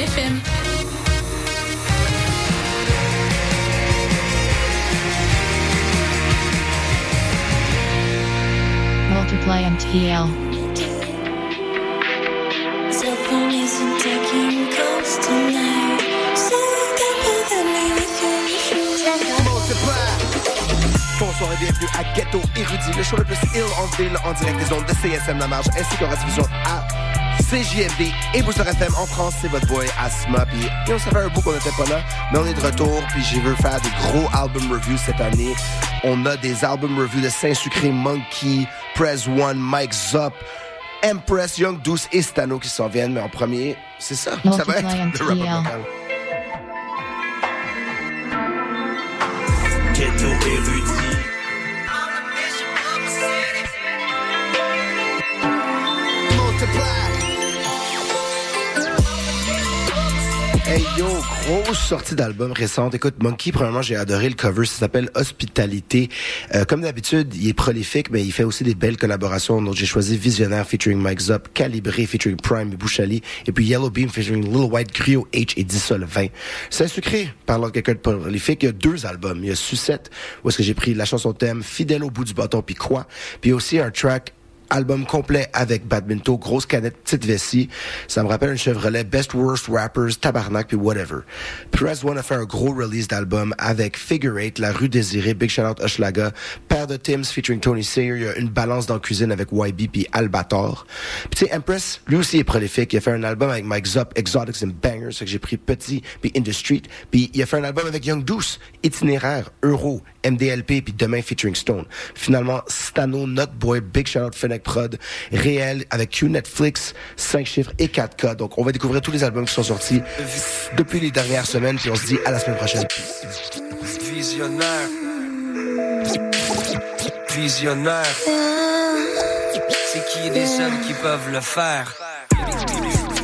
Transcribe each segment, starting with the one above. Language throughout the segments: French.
FM. Multiply MTL. Cell phone isn't taking calls tonight. So Bonsoir et bienvenue à Ghetto Érudit, le show le plus ill en ville en direct des ondes de CSM La Marge ainsi qu'en rediffusion à CJMD et Booster FM en France, c'est votre boy Asma. Puis yo, ça fait un bout qu'on n'était pas là, mais on est de retour. Puis j'ai veux faire des gros album reviews cette année. On a des album reviews de Saint-Sucré, Monkey, Press One, Mike Zop, Empress, Young Douce et Stano qui s'en viennent. Mais en premier, c'est ça. Ça va être le rap. Ghetto érudit. Hey yo, grosse sortie d'album récente. Écoute, Monkey, premièrement, j'ai adoré le cover. Ça s'appelle Hospitalité. Euh, comme d'habitude, il est prolifique, mais il fait aussi des belles collaborations. Donc, j'ai choisi Visionnaire featuring Mike Zop, Calibré featuring Prime et Bouchali, et puis Yellow Beam featuring Little White, Griot H et Dissol 20. C'est sucré. Parlant de quelqu'un de prolifique, il y a deux albums. Il y a Sucette, où est-ce que j'ai pris la chanson thème Fidèle au bout du bâton, puis quoi? Puis aussi un track album complet avec Badminton, grosse canette, petite vessie. Ça me rappelle un Chevrolet Best Worst Rappers, Tabarnak puis whatever. Press One a fait un gros release d'album avec Figure Eight, La Rue Désirée, Big Shout Out Hochelaga, Père de Tim's featuring Tony Sayer, il y a une balance dans la cuisine avec YB puis Albator. Puis tu sais, Empress, lui aussi est prolifique. Il a fait un album avec Mike Zop, Exotics and Bangers, que j'ai pris Petit puis In the Street. Puis il a fait un album avec Young Douce, Itinéraire, Euro, MDLP puis Demain featuring Stone. Finalement, Stano, Not Boy, Big Shout Out Fennec Prod, Réel avec Q Netflix, 5 chiffres et 4K. Donc on va découvrir tous les albums qui sont sortis depuis les dernières semaines puis on se dit à la semaine prochaine. Visionnaire. Visionnaire. C'est qui des seuls qui peuvent le faire?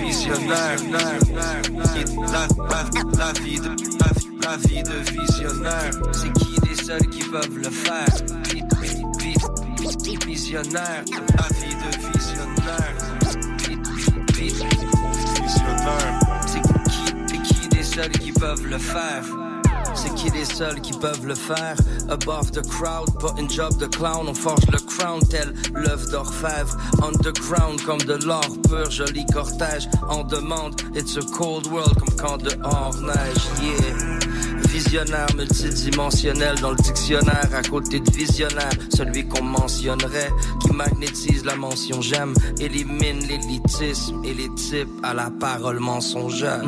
Visionnaire. La, vie de, la vie de visionnaire. C'est qui des seuls qui peuvent le faire? Vi- vi- vi- Visionnaire. La vie de visionnaire. Vi- vi- Visionnaire. C'est qui, des seuls qui peuvent le faire? C'est qui les seuls qui peuvent le faire? Above the crowd, pas une job de clown On forge le crown tel l'œuf d'orfèvre Underground comme de l'or pur Joli cortège en demande It's a cold world comme quand dehors neige Yeah Visionnaire multidimensionnel dans le dictionnaire à côté de visionnaire, celui qu'on mentionnerait, qui magnétise la mention j'aime, élimine l'élitisme et les types à la parole mensongère.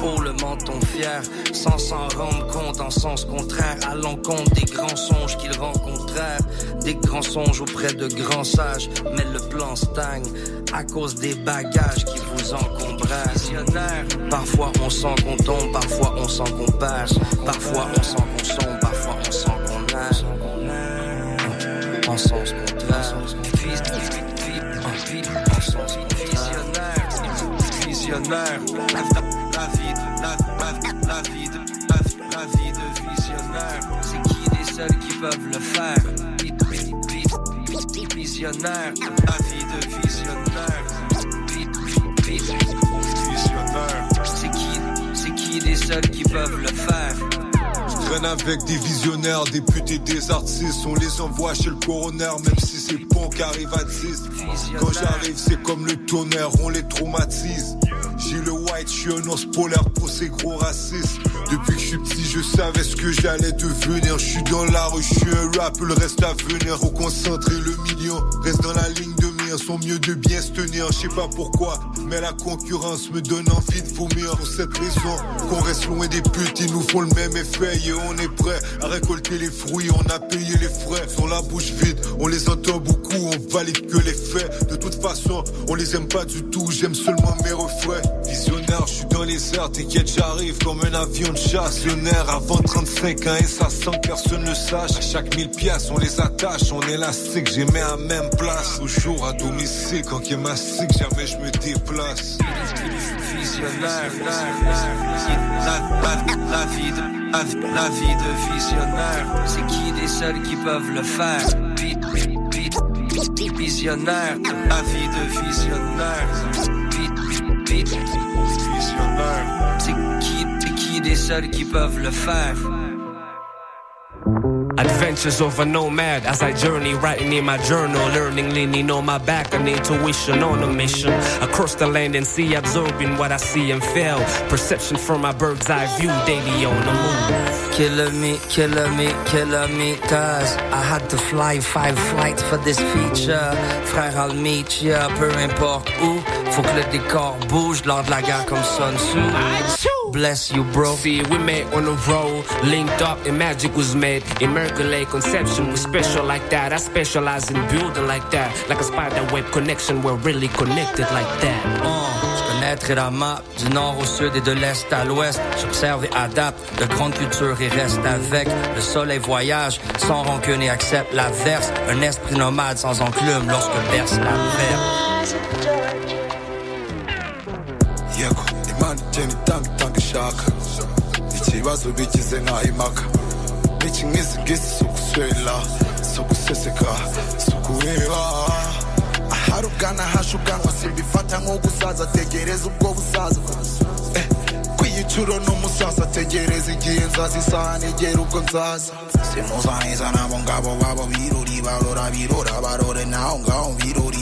Pour le menton fier, sans s'en rendre compte en sens contraire, à l'encontre des grands songes qu'ils rencontrèrent, des grands songes auprès de grands sages, mais le plan stagne à cause des bagages qui vous encombrent. Visionnaire, parfois on sent qu'on parfois on sent qu'on perd, parfois on sent qu'on sombre, parfois on sent qu'on a. Vi- vi- vi- en sens visionnaire. La, vie la, la- la vie de, la, vie de visionnaire. C'est qui les seuls qui peuvent le faire? Vi- vi- vi- Visionnaire, la vie de visionnaire. Vi- vi- vi- Visionnaire. Qui les seuls qui peuvent le faire? Je traîne avec des visionnaires, des putes et des artistes. On les envoie chez le coroner, même si c'est bon qui arrive à 10. Quand j'arrive, c'est comme le tonnerre, on les traumatise. J'ai le white, je suis un ours polaire pour ces gros racistes. Depuis que je suis petit, je savais ce que j'allais devenir. Je suis dans la rue, je suis un rap, le reste à venir. Faut concentrer le million, reste dans la ligne mire. Sont mieux de bien se tenir, je sais pas pourquoi. Mais la concurrence me donne envie de vomir. Pour cette raison, qu'on reste loin des putes, ils nous font le même effet. Et on est prêt à récolter les fruits, on a payé les frais. Sont la bouche vide, on les entend beaucoup, on valide que les faits. De toute façon, on les aime pas du tout, j'aime seulement mes refrains. Je suis dans les airs, t'inquiète, j'arrive comme un avion de chassonnaire. Avant 35 ans et ça sans que personne ne sache. À chaque 1000 pièces, on les attache, on élastique, j'ai mis à même place. Toujours à domicile, quand il mastique, jamais je me déplace. La, vie de, la, vie- de visionnaire. C'est qui les seuls qui peuvent le faire? Vi- vi- vi- Visionnaire. La vie de visionnaire. C'est qui, qui des seuls qui peuvent le faire? Adventures of a nomad as I journey, writing in my journal, learning, leaning on my back, an intuition on a mission. Across the land and sea, absorbing what I see and feel. Perception from my bird's eye view, daily on the move. Killer me, killer me, killer me, cause I had to fly five flights for this feature. Frère, I'll meet ya, peu importe où. Faut que le décor bouge lors de la guerre comme Sun Tzu. Bless you, bro. See, we met on the road, linked up, and magic was made. Immaculate conception was special like that. I specialize in building like that, like a spider web connection. We're really connected like that. Oh, je connaîtrai la map du nord au sud et de l'est à l'ouest. J'observe et adapte de grandes cultures et reste avec. Le soleil voyage sans rancune et accepte l'averse. Un esprit nomade sans enclume lorsque berce la verre. Itanga itanga ishaka ikibazo bigize nkaho impaka. N'iki nk'izi ngizi si uguswera si uguseseka si ukureba ahari ubwana hashe ubwanwa simbifata nko gusaza tegereza ubwo busaza. Eh, kwiyicuro n'umusaza tegereza igihe nzaza isaha nigera ubwo nzaza. Simuzaniza nabo ngabo babo birori barora birora barore naho ngaho birori.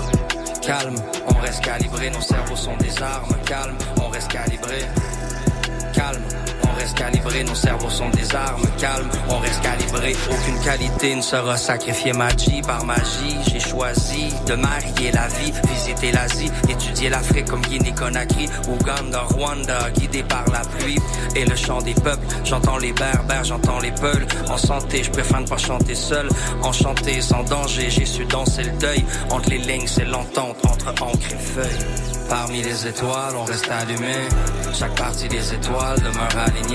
Calme, on reste calibré, nos cerveaux sont des armes. Calme, on reste calibré. Calme, on reste calibré, nos cerveaux sont des armes. Calme, on reste calibré. Aucune qualité ne sera sacrifiée magie par magie. J'ai choisi de marier la vie, visiter l'Asie, étudier l'Afrique comme Guinée-Conakry, Ouganda, Rwanda, guidé par la pluie et le chant des peuples. J'entends les berbères, j'entends les peuls. En santé, je préfère ne pas chanter seul. Enchanté, sans danger, j'ai su danser le deuil. Entre les lignes, c'est l'entente entre encre et feuille. Parmi les étoiles, on reste allumé. Chaque partie des étoiles demeure alignée.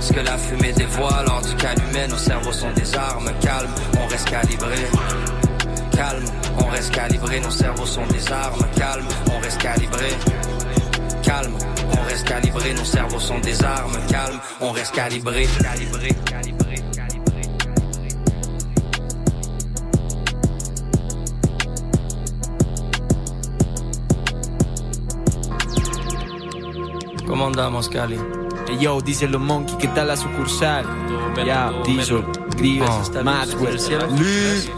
Ce que la fumée dévoile, hors du calumet, nos cerveaux sont des armes. Calme, on reste calibré. Calme, on reste calibré, nos cerveaux sont des armes. Calme, on reste calibré. Calme, on reste calibré, nos cerveaux sont des armes. Calme, on reste calibré, calibré, calibré, calibré. ¿Cómo andamos, Cali? Hey, yo, dice los Monkey, ¿qué tal la sucursal? Ya, Diesel, Grievous, Oh, Maxwell, Lee.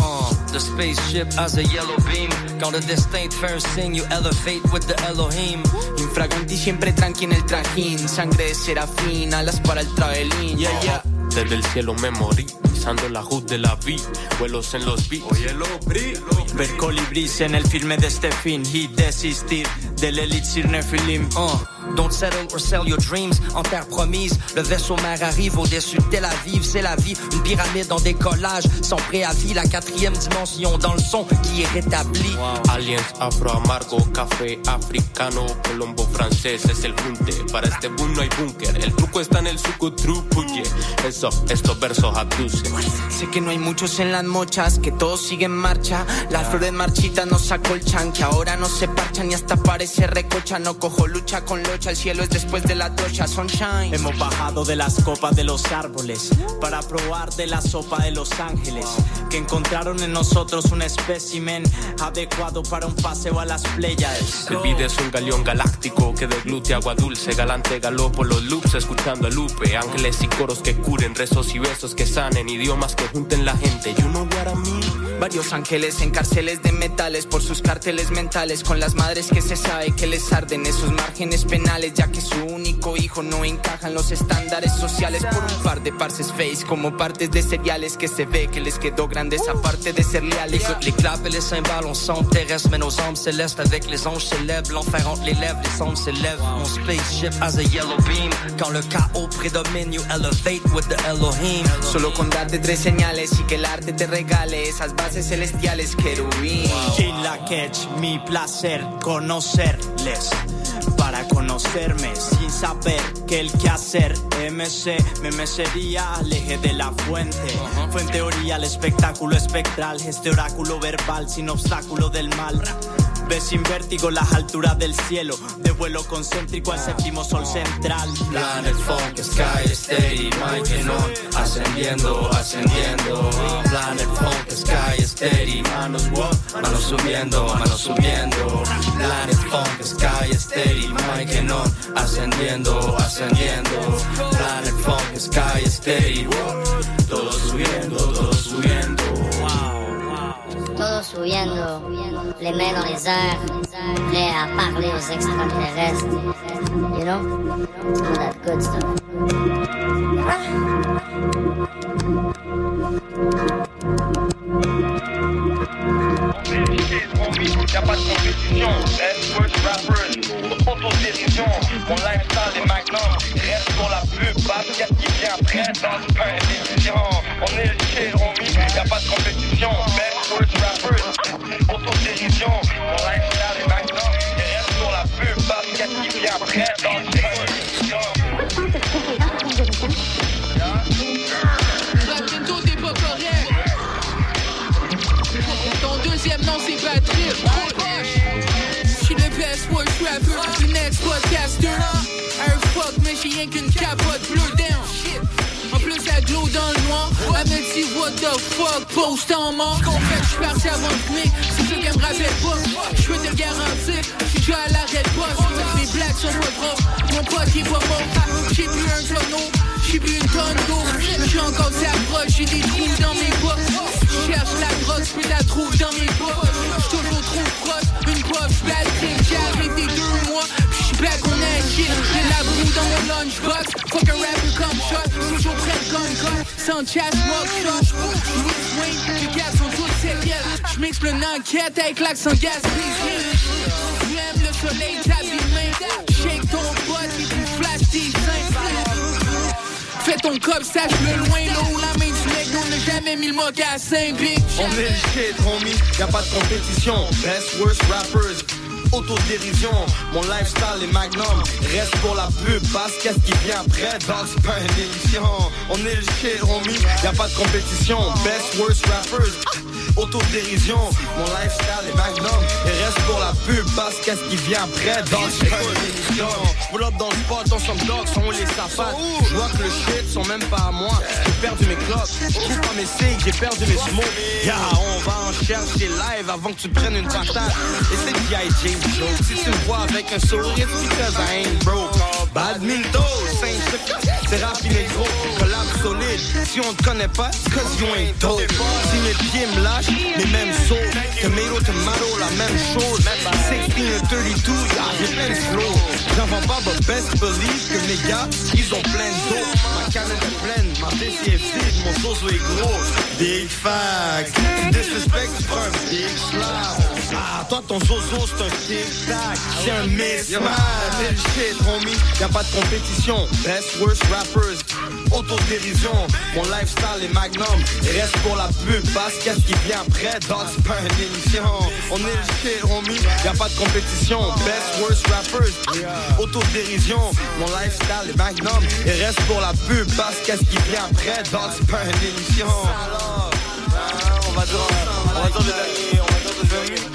Oh, the spaceship has a yellow beam. Quand le destin te fait un signe, you elevate with the Elohim. Infraganti siempre tranqui en el trajín, sangre de serafín, alas para el travelín. Yeah, yeah. Desde el cielo me morí, pisando la hood de la vi, vuelos en los beats. Oye, lo Ver colibris en el filme de este fin y desistir del elixir Nephilim. Uh, don't settle or sell your dreams en terre promise. Le vaisseau mère arrive au-dessus de Tel Aviv. C'est la vie, une pyramide en décollage. Sans préavis, la quatrième dimension dans le son qui est rétabli. Aliens afro amargo, café africano, colombo francés es el junte. Para este boom no hay búnker, el truco está en el suco trucuye. Eso, estos versos abducen. Sé que no hay muchos en las mochas, que todo sigue en marcha. Las flores marchitas nos acolchan, que ahora no se parchan y hasta parece recocha. No cojo lucha con locha, el cielo es después de la tocha, sunshine. Hemos bajado de las copas de los árboles para probar de la sopa de los ángeles. Que encontraron en nosotros un espécimen adecuado para un paseo a las playas. El beat es un galeón galáctico que deglute agua dulce, galante galó por los loops, escuchando a Lupe, ángeles y coros que curen, rezos y besos que sanen, idiomas que junten la gente. You know what I mean? Varios ángeles en cárceles de metales por sus carteles mentales con las madres que se sabe que les arden esos márgenes penales ya que su único hijo no encaja en los estándares sociales por un par de parses face como partes de cereales que se ve que les quedó grande esa parte de ser leales. Écoute les claps et les cymbales, on terrestre, mais nos âmes célestes avec les anges célèbres. L'enfer entre les lèvres, les sondes s'élèvent. Mon spaceship has a yellow beam. Quand le chaos prédomine, you elevate with the Elohim. Solo con darte tres señales y que el arte te regale esas bases celestiales querubín. Y la catch, mi placer conocerles para conocer conocerme sin saber qué el que hacer. MC, me mecería al eje de la fuente. Fue en teoría el espectáculo espectral, este oráculo verbal sin obstáculo del mal. Ves sin vértigo las alturas del cielo, de vuelo concéntrico al séptimo sol central. Planet Funk, Sky Steady, Mike on, ascendiendo, ascendiendo. Planet Funk, Sky Steady, manos what? Manos subiendo, manos subiendo. Planet Funk, Sky Steady, Mike on, ascendiendo, ascendiendo. Planet Funk, Sky Steady, todo subiendo, todo subiendo. Les mains dans les airs, prêts à parler aux extraterrestres. You know? All that good stuff. Y'a pas de compétition, first rappers, autodérision, mon lifestyle est magnum, reste pour la pub, basket qui vient après, dans une décision, on est le homie, y'a pas de compétition, best first rappers, autodérision, mon lifestyle est magnum, reste pour la pub, basket qui vient après, dans une correct. Ton deuxième nom c'est Patrick. Je suis le best voice rapper, le next podcaster. Un fuck, mais j'ai rien qu'une capote bleu down. En plus, elle glow dans le noir. Elle me dit, what the fuck, post en mort. Fait que j'suis parti avant de fumer, c'est sûr qu'elle me rappelle pas. J'peux te le garantir, j'suis déjà à l'arrêt de poste. Les blagues sont pas propres, mon pote il est pas mort. J'ai bu un tonneau, j'ai bu une tonne d'eau. J'suis encore si approche, j'ai des trous dans mes poches. Cherche la drogue, j'peux la trouve dans mes poches. J'suis toujours trop proche, une poche Patrick. J'ai arrêté deux mois, j'suis back on that shit. J'ai la boue dans mon lunchbox, fuck a rapper comme shot. Toujours prêt le gun sans chat, smoke shot. Louis Wayne, les gars sont tous séquelles. J'mixe le enquête avec l'accent gaspillé. J'aime le soleil t'abîmer. Shake ton pote et tu flash tes. Fais ton cop, sache le loin, où la main du mec, on n'a jamais mis le mocassin, bitch. On est le shit, homie, y'a pas de compétition. Best worst rappers, autodérision. Mon lifestyle est magnum, reste pour la pub. Basket qui vient après, dog, c'est pas une. On est le shit, homie, y'a pas de compétition. Best worst rappers, autodérision. Mon lifestyle est magnum, et reste pour la pub. Basket qui vient après, dog, c'est pas une émission. Dans le spot, on some dogs, sont les safates? Je vois que le shit sont même pas à moi. J'ai perdu mes clocks, je pas mes cigs, j'ai perdu mes smokes. Yeah, on va en chercher live avant que tu prennes une patate. Et c'est G.I. Si tu me vois avec un sourire, I ain't broke. Badminton, c'est raffiné gros. Solide, si on te connaît pas, cause you ain't dope. Si mes pieds me lâchent, les mêmes sauts. Tomato, tomato, la même chose. 16 et 32, yeah, j'ai plein de flow. J'en vends pas, but best believe que mes gars, ils ont plein de dos. Ma canette est pleine, ma vessie est vide, mon sozo est gros. Big facts, tu disrespect, tu prends un big slap. Ah, toi ton zozo c'est un tic-tac, c'est un mismatch. Shit, homie, y'a pas de compétition. Best worst rappers, autodérision. Mon lifestyle est magnum, et reste pour la pub. Basket qui vient après, dog, c'est pas une émission. On est le shit, homie, y'a pas de compétition. Best worst rappers, autodérision. Mon lifestyle est magnum, et reste pour la pub. Basket qui vient après, dog, c'est pas une émission. On va dire, on va dire le dernier, on va dire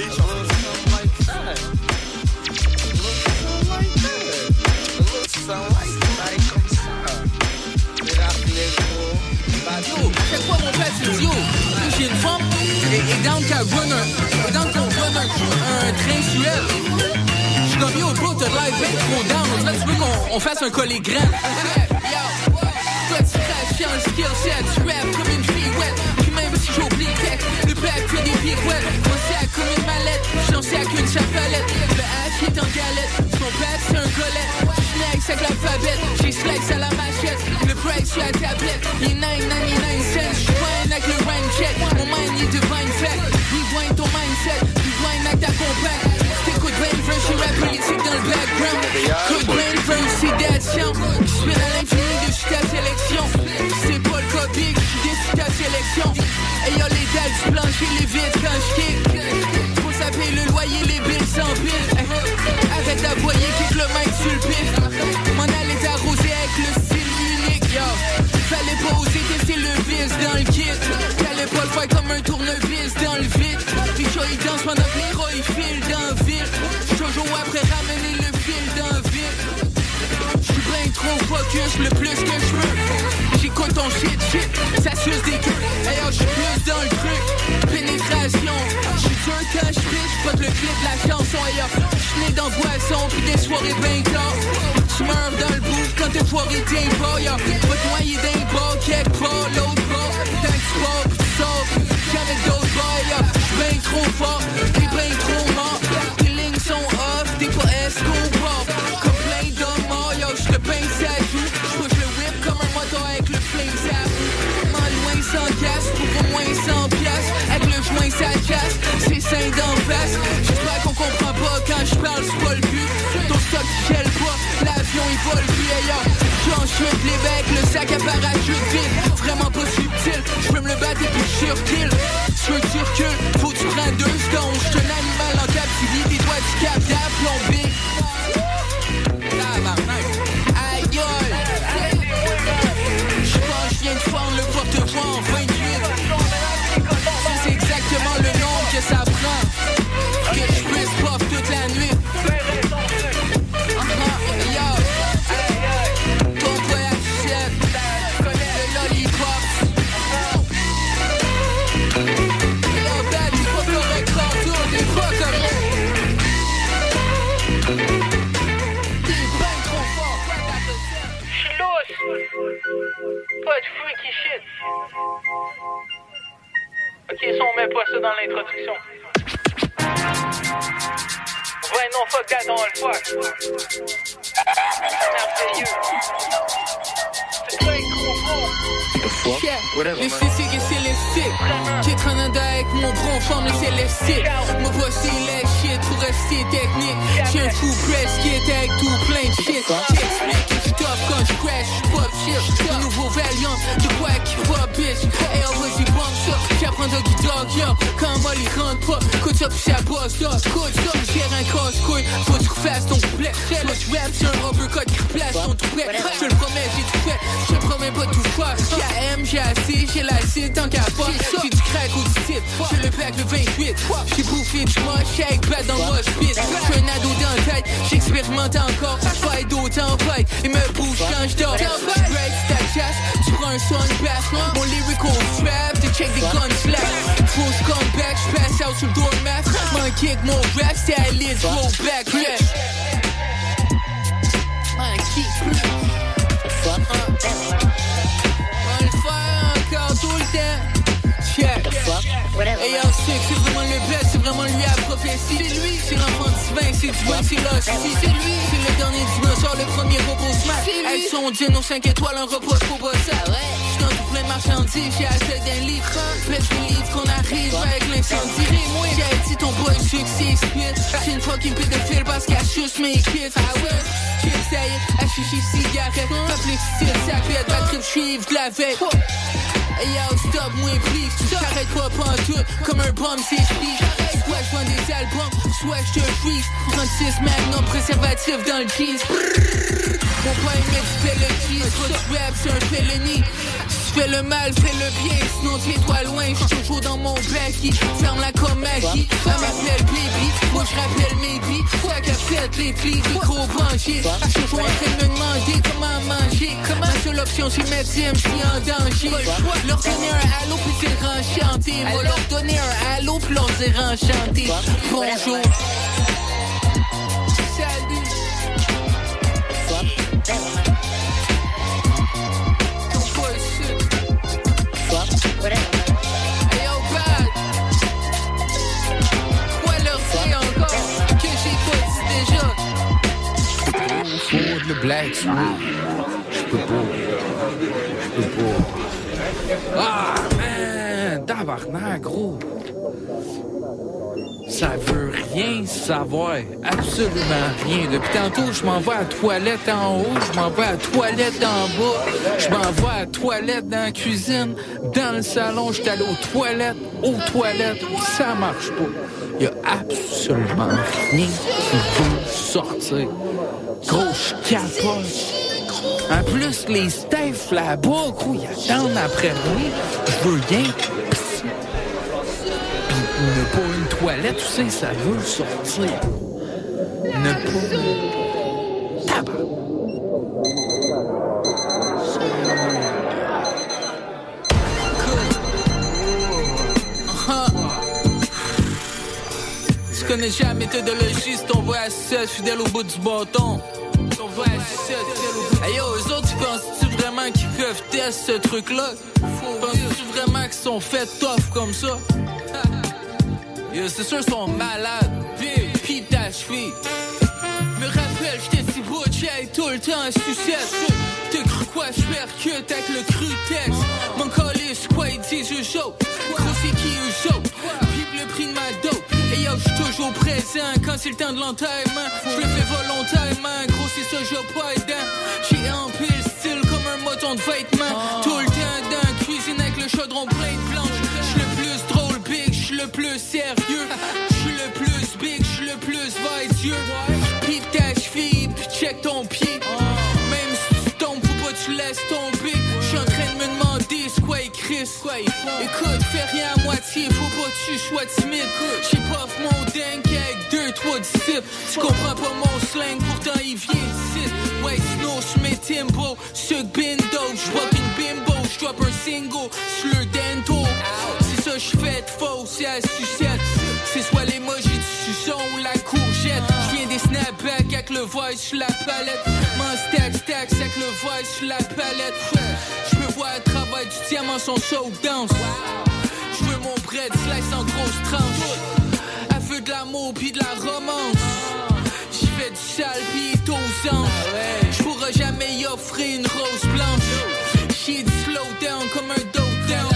chaque fois mon père yo, j'ai une femme et, run un, un, train comme yo, bro, t'as trop down. On que tu veux qu'on on fasse un collet un skill set, tu rap comme une fille wet. Puis même si j'oublie le texte, le pack fait des pirouettes. Moi c'est comme une mallette, j'en à qu'une chapelette. Le hash est en galette, son père c'est un collet. Snacks avec l'alphabet, j'ai à la machette. Le price sur la tablette, il est 9,99 cents. J'joigne avec le rhyme check, mon mind il devine fait. Rewind ton mindset, rewind avec ta compagne. T'écoutes brain first, j'ai rap politique dans le background. Good brain first, c'est d'action. J'suis à l'infini dessus ta sélection. C'est pas le cas big, j'suis déçu de ta sélection. Y'a les dalles du plancher, les vides quand j'kick. Faut ça paye le loyer, les billes pile. Arrête d'aboyer, kick le mic sur le pile. Yo, fallait pas oser tester le vice dans le kit. Fallait pas le faire comme un tournevis dans le vide. Les shows ils dansent pendant que l'héros ils dans le vide. Toujours après ramener le fil dans le vide. J'suis bien trop focus le plus que je veux. J'écoute ton shit shit, ça suce des queues. Hey, oh, j'suis plus dans le truc. Dur quand j'pitch, pas le clip de la chanson. Ailleurs, j'suis né dans boisson, pis des soirées bien classes. J'meurs dans le bouffe quand t'es foiré t'es pas. Y'a pas de noyer d'un bas, quelque part, l'autre bas. Tant que tu pars, pis tu sors, jamais d'autres bas. Y'a j'suis bien trop fort, t'es bien trop mort. Tes lignes sont off, t'es pas escobar. C'est sain d'en face. J'espère qu'on comprend pas quand j'parle, c'est pas le but. Ton stock gèle pas, l'avion il vole plus ailleurs. J'enchute becs, le sac à parachute vide. Vraiment pas subtil, j'peux me le battre et puis je kill. Tu veux que tu recules, faut que tu prennes deux secondes. J'suis un animal en captivité, toi tu capes à plomber. On met pas ça dans l'introduction. Ouais, non, fuck that, on le faire. Merveilleux. Yeah. Les physiques et célestiques Qui est en anda avec mon bron forme célestique Moi voici les shit pour rester technique. J'ai un fou press qui est avec tout plein de shit. J'explique que je top quand je crash, pop shit Un nouveau Valiant, de quoi qui pop bitch? Hey oh vas-y bump ça, j'apprends Doggy Dog yo. Quand moi les rentre pas, coach up ça bosse là Coach ça, j'ai un casse-couille. Faut que tu refasses ton couplet. Soit tu rap sur un uppercut qui replace ton toupet. Je le promets, j'ai tout fait. Je promets pas tout faire. J'ai AM, j'ai assez, j'ai la tant qu'à pas J'ai du crack ou du type, j'ai le pack le 28 J'ai bouffé du moche, j'ai balle dans le pit. J'suis un ado dans la tête, j'expérimente encore. Fight d'autant fight, et me bouge quand j'dors Break ta chasse, tu prends un son bass Mon lyrical strap, tu check des guns slap Full comeback, j'passe out sur le doormat Mon kick, mon rap, c'est à l'île, roll back, yeah. Mon kick, le Check. Et yo, c'est c'est vraiment le best, c'est vraiment lui à prophétie. C'est lui, c'est l'enfant divin, c'est divin, c'est l'hostie. C'est lui, c'est le dernier dinosaure, le premier robot smash. Avec son dino 5 étoiles, un repos beau ça. J'suis dans tout plein de marchandises, j'ai tête d'un livre. Pète le livre qu'on arrive avec l'incendie. J'ai dit ton boy succès spit. J'ai une fucking pédophile parce qu'elle juste mes kids. Ah ouais, j'ai essayé, à chichi cigarette. Pas plus style, ça fait pas trip, j'suis de la veille. Hey yo, stop, moi please. Tu t'arrêtes pas pantoute, comme un bomb c'est speed Soit je vends des albums, soit je te freeze. 36 magnum, préservatif dans le jeans. Mon père met du pelletis, trop de rap c'est un felony. Tu fais le mal, fais le bien, sinon tu es toi loin J'suis toujours dans mon backy, ferme la comme Maggie Elle m'appelle baby, moi je rappelle maybe Ça qu'a fait les plis, micro branché J'suis toujours en train de me demander comment manger. Ma seule option c'est mettre CMC en danger. Leur donner un halo puis c'est enchanté Moi leur donner un halo puis leur dire enchanté Bonjour. Salut déjà Ford le Black Smooth. J'peux pas. J'peux pas. Ah, man! Tabarnak, gros! Ça veut rien savoir. Absolument rien. Depuis tantôt, je m'en vais à la toilette en haut, je m'en vais à la toilette en bas, je m'en vais à la toilette dans la cuisine, dans le salon, je suis allé aux toilettes, aux toilettes, ça marche pas. Il y a absolument rien qui peut sortir. Gros, je capote. En plus, les Steph là-bas, ils attendent après moi. Je veux pisser. Puis ne pas une toilette, tu sais, ça veut sortir. Ne pas... Tabac. Tu connais jamais méthodologiste, on voit à 7, fidèle au bout du bâton. On voit à 7, fidèle au bout Hey yo, eux autres, tu penses-tu vraiment qu'ils peuvent tester ce truc-là? Penses-tu vraiment qu'ils sont faits tough comme ça? Yo, c'est sûr qu'ils sont malades. Big, pis ta. Me rappelle, j'étais si beau, j'aille tout le temps sucette. Te cru quoi, je percute avec le cru texte. Mon calice, quoi, il dit je joue. Gros, c'est qui je joue. Le prix de ma dope. Et yo, j'suis toujours présent quand c'est le temps de l'enterrement. Je le fais volontairement, gros, c'est ça, j'ai pas comme un moton de vêtements. Tout le temps dans la cuisine avec le chaudron plein de planches. J'suis le plus drôle, big, j'suis le plus sérieux. J'suis le plus big, j'suis le plus vicieux. Pis ta cheville, pis check ton pied. Même si tu tombes, faut pas tu laisses tomber. Écoute, fais rien à moitié, faut pas que tu sois timide. J'ai pas mon dingue avec deux, trois disciples. Tu comprends pas mon slang, pourtant il vient ici. Ouais, sinon j'mets Timbo, suck bindo. J'vois qu'une bimbo, j'drop un single le dento. C'est ça, j'fais de faux, c'est à sucette. C'est soit l'emoji du suçon ou la courgette. J'viens des snapbacks avec le voice la palette. Mon stack, stack, avec le voice la palette. J'peux voir le travail du diamant, son show dance. J'veux mon bread slice en grosse tranche. Elle veut de l'amour pis de la romance. J'y fais du sale pis aux anges. J'pourrai jamais y offrir une rose blanche. J'ai du slow down comme un dope down.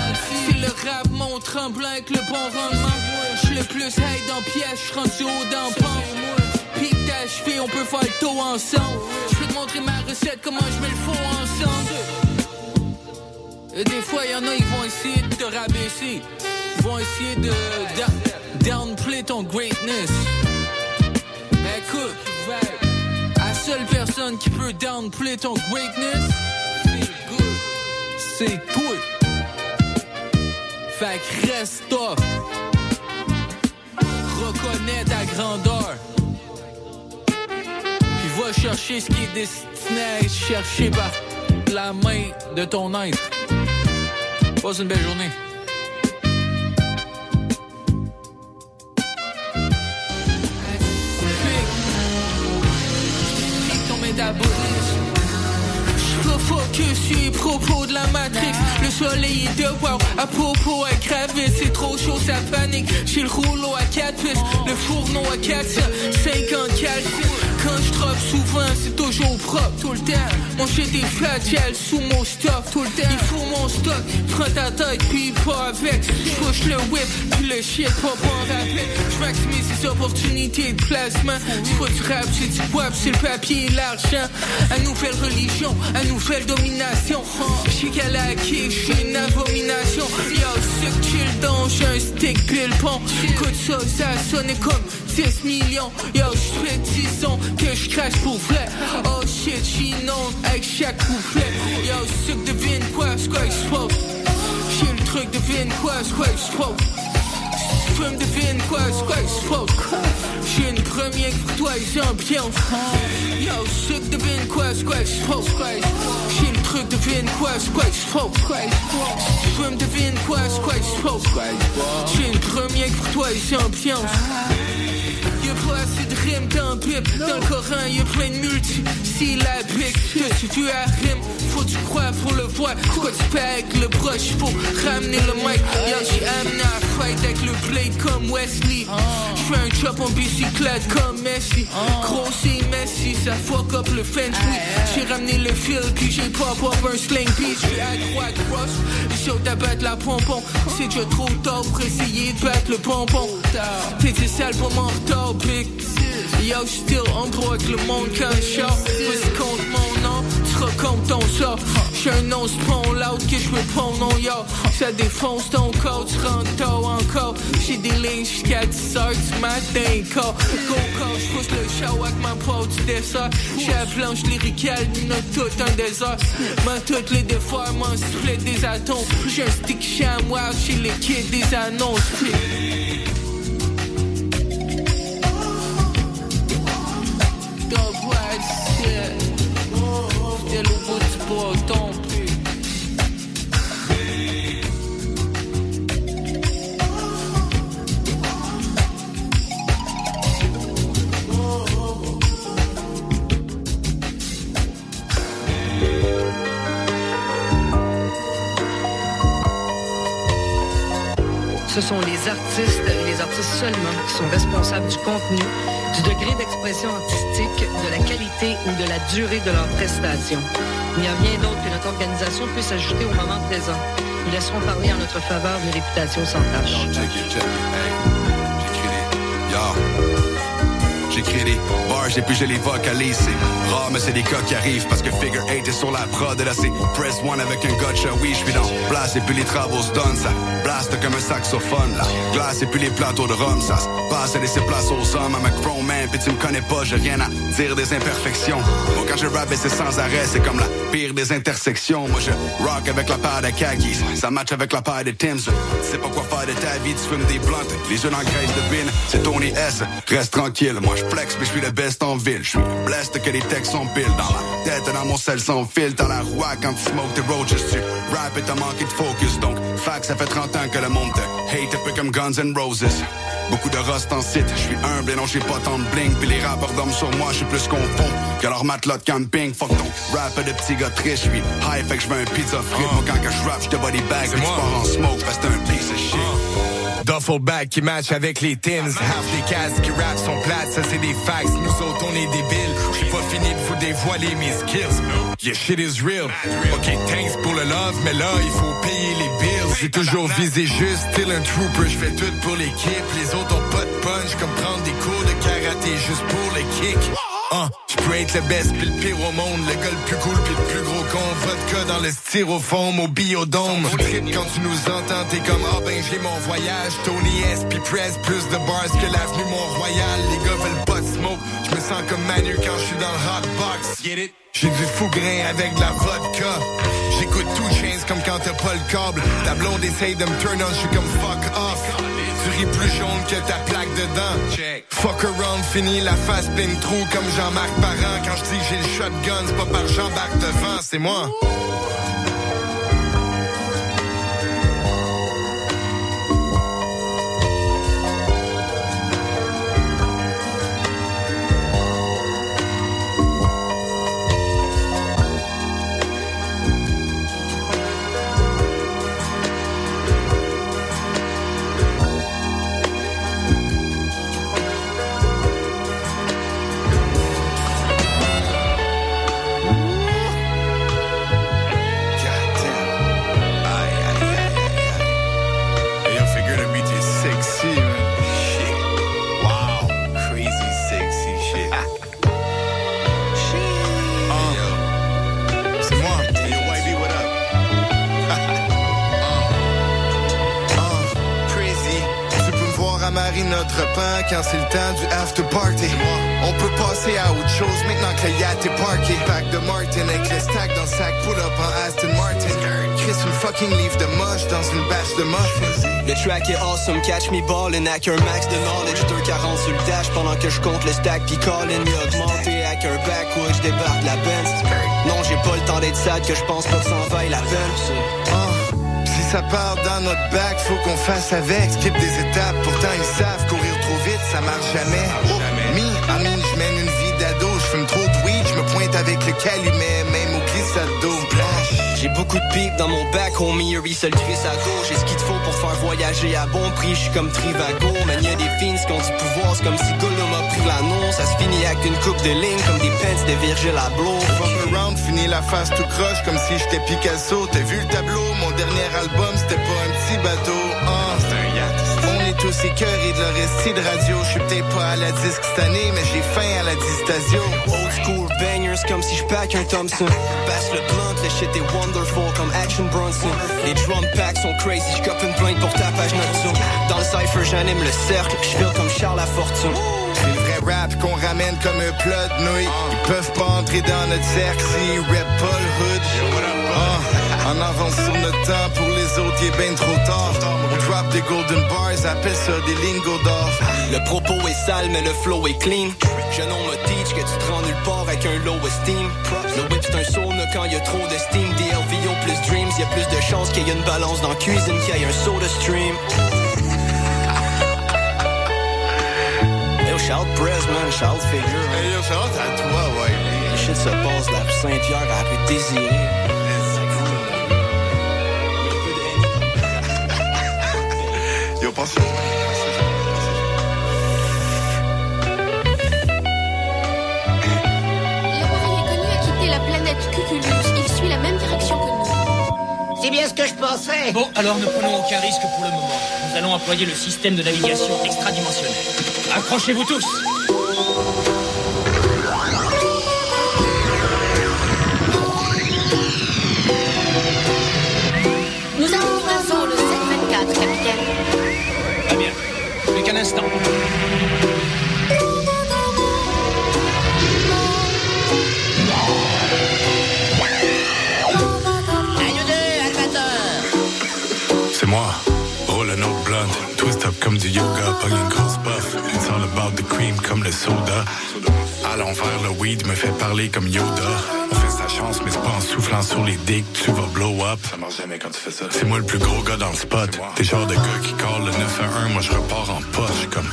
C'est le rap, mon tremblant avec le bon rendement. J'suis le plus high dans pièce, j'suis rendu haut dans. Pis ta cheville, on peut faire le taux ensemble. J'peux te montrer ma recette, comment je mets le faux ensemble. Des fois, y en a, ils vont essayer de te rabaisser. Ils vont essayer de downplay ton greatness. Mais écoute, la seule personne qui peut downplay ton greatness, c'est toi. Fait que reste tough. Reconnais ta grandeur. Puis va chercher ce qui est destiné à par la main de ton être. Passe une belle journée. Sur les propos de la Matrix. Le soleil est dehors, à propos à graver. C'est trop chaud, ça panique. J'ai le rouleau à 4 pistes, le fourneau à 4 54 Quand je drop souvent, c'est toujours propre tout le temps. Shit est fragile sous mon stock tout le temps. Il faut mon stock, prends ta tête, puis pas avec. J'push le whip, puis le shit pas bon rapide. J'maximise les opportunités de placement. C'est pas rap, c'est du web, c'est le papier et l'argent. À nouvelle religion, à nouvelle domination. J'sais qu'à la kick, j'suis une abomination. Yo, ce chill dans, j'ai un stick pile pont. Écoute ça, ça sonne comme 10 millions. Yo, j'fais 10 ans que j'crache pour vrai. Oh shit, non avec chaque couplet. Yo, ce que devine quoi, quoi expose. J'ai le truc, devine quoi, quoi expose. Tu peux me deviner quoi, c'est quoi. J'ai une première pour toi et j'ambiance. Yo, ce que devine quoi, c'est quoi expose. J'ai le truc, devine quoi, c'est quoi. Tu peux me deviner quoi, c'est quoi. J'ai une première pour toi et j'ambiance. Y'a assez de rimes dans le Coran y'a plein de multi-syllabiques. Si tu as rime, faut tu croire pour le voir. Quoi tu fais avec le brush, faut ramener le mic? Yo j'ai amené à fight avec le blade comme Wesley. J'fais un chop en bicyclette comme Messi. Gros c'est Messi, ça fuck up le fence J'ai ramené le fil puis j'ai pop up un sling beat. J'suis à cross, saute à battre la pompon. C'est déjà trop tard pour essayer de battre le bonbon T'es des pour mon retard, Yo, still en droit avec le monde je sors Vas-y contre mon nom, tu comme ton sort. J'suis un non spawn l'autre que je réponds non yo. Ça défonce ton code, tu rentres tôt encore. J'ai des lignes jusqu'à 10 heures du matin, corps. Go corps, j'pousse le show avec ma pote du dessert. J'ai la planche lyricale, note tout un désert. M'en toutes les défauts, m'en sifflet des atomes. J'ai un stick chamois chez les kids des annonces. Au bout Ce sont les artistes et les artistes seulement qui sont responsables du contenu, du degré d'expression artistique, de la qualité ou de la durée de leur prestation. Il n'y a rien d'autre que notre organisation puisse ajouter au moment présent. Nous laisserons parler en notre faveur des réputations sans tâche. J'écris des bars et puis je les vocalise. C'est rare, mais c'est des cas qui arrivent parce que Figure 8 est sur la prod. Et là, c'est Press One avec un gotcha. Oui, je suis dans place et puis les travaux se donnent. Ça blast comme un saxophone. La glace et puis les plateaux de rhum. Ça se passe et laisser place aux hommes. I'm a grown man, puis tu me connais pas, j'ai rien à dire des imperfections. Moi, quand je rappe, c'est sans arrêt. C'est comme la pire des intersections. Moi, je rock avec la paire de khakis. Ça match avec la paire de. Tu sais pas quoi faire de ta vie, tu fumes des plantes. Les dans la graisse de bin, c'est Tony S. Reste tranquille, moi je flex, mais je suis le best en ville. Je suis blessed que les textes sont pile dans la tête et dans mon sel sans fil. Dans la roi quand tu smoke tes roaches, tu rap et t'as manqué de focus. Donc, fact, ça fait 30 ans que le monde te hate un peu comme Guns N' Roses. Beaucoup de rust en site, je suis humble et non j'ai pas tant de bling. Puis les rappeurs dorment sur moi, je suis plus confond que leur matelas de camping. Fuck ton rap de petit gars triste, je suis high, fait que je veux un pizza frite. Moi quand que je rap, je te body bag, puis tu pars en smoke parce que t'es un piece of shit. Duffel bag qui match avec les tins. Half des cases qui rap sont plates, ça c'est des facts. Nous autres on est débiles. J'ai pas fini de vous dévoiler mes skills. Yeah, shit is real. Ok, thanks pour le love, mais là il faut payer les bills. J'ai toujours visé juste, still un trooper. Je fais tout pour l'équipe. Les autres ont pas de punch, comme prendre des cours de karaté juste pour le kick. Uh, je peux être le best pis le pire au monde, le gars le plus cool pis le plus gros con, vodka dans le styrofoam au biodôme. Tu tripes quand tu nous entends, t'es comme ah ben j'ai mon voyage, Tony S pis Press, plus de bars que l'avenue Mont-Royal. Les gars veulent pas de smoke, je me sens comme Manu quand je suis dans le hot box. Get it? J'ai du fou grain avec de la vodka. J'écoute tout chains comme quand t'as pas le câble. Ta blonde essaye de me turn on, je suis comme fuck off. Ris plus jaune que ta plaque dedans. Fuck around, fini la face pleine de trous comme Jean-Marc Parent. Quand je dis que j'ai le shotgun, c'est pas par Jean-Marc devant, c'est moi. Quand c'est le temps du after party. On peut passer à autre chose maintenant que le yacht est parké. Pack de Martin avec le stack dans le sac, pull up en Aston Martin. Chris, une fucking livre de moche dans une bâche de muffins. Le track est awesome, catch me ballin' avec un max de knowledge 240 sur le dash pendant que je compte le stack Puis Colin m'a augmenté avec un backwood, je débarque la Benz Non j'ai pas le temps d'être sad que je pense pas que ça en vaille la peine Ah, Si ça part dans notre bac, faut qu'on fasse avec. Skip des étapes, pourtant ils savent courir trop vite, ça marche jamais. Mi, Amine, je mène une vie d'ado, je fume trop de weed, je me pointe avec le calumet, même au glissade d'eau. J'ai beaucoup de pics dans mon bac, homie, un seul Chris à gauche J'ai ce qu'il te faut pour faire voyager à bon prix, je suis comme Trivago Man, y'a des fins qui ont du pouvoir, c'est comme si Gollum a pris l'annonce Ça se finit avec une coupe de ligne, comme des pants de Virgil Abloh Fuck around, fini la face tout croche comme si j'étais Picasso. T'as vu le tableau? Mon dernier album, c'était pas un petit bateau. Ah, tous écœurés de leur récit de radio. Je suis peut-être pas à la disque cette année, mais j'ai faim à la distasio. Old school bangers comme si je pack un Thompson. Passe le blunt, le shit est wonderful comme Action Bronson. Les drum packs sont crazy, je cope une plainte pour ta page nocturne. Dans le cypher, j'anime le cercle, je feel comme Charles Lafortune. C'est le vrai rap qu'on ramène comme un plat de nouilles. Ils peuvent pas entrer dans notre cercle s'ils rap pas le hood. Ah, en avance sur notre temps, pour les autres, il est ben trop tard. On drop des golden bars, appelle ça des lingots d'or. Le propos est sale, mais le flow est clean. Jeune on me teach que tu te rends nulle part avec un low esteem. Le whip c'est un sauna quand y a trop de steam. DLVO plus dreams, y a plus de chances qu'il y ait une balance dans la cuisine qu'il y ait un soda stream. Yo, shout Prez, man, shout Figure. Hey, yo, shout à toi, ouais. Le shit se passe la Saint-Pierre à la rue Quitté la planète Cuculus. Il suit la même direction que nous. C'est bien ce que je pensais. Bon, alors ne prenons aucun risque pour le moment. Nous allons employer le système de navigation extradimensionnel. Accrochez-vous tous C'est moi, roll an old blunt, twist up comme du yoga, pas une grosse puff. It's all about the cream comme le soda. À l'envers, le weed me fait parler comme Yoda. Chance, mais c'est pas en soufflant sur les dicks, tu vas blow up. Ça marche jamais quand tu fais ça. C'est moi le plus gros gars dans le spot. T'es genre de gars qui call le 911, moi je repars en poche comme.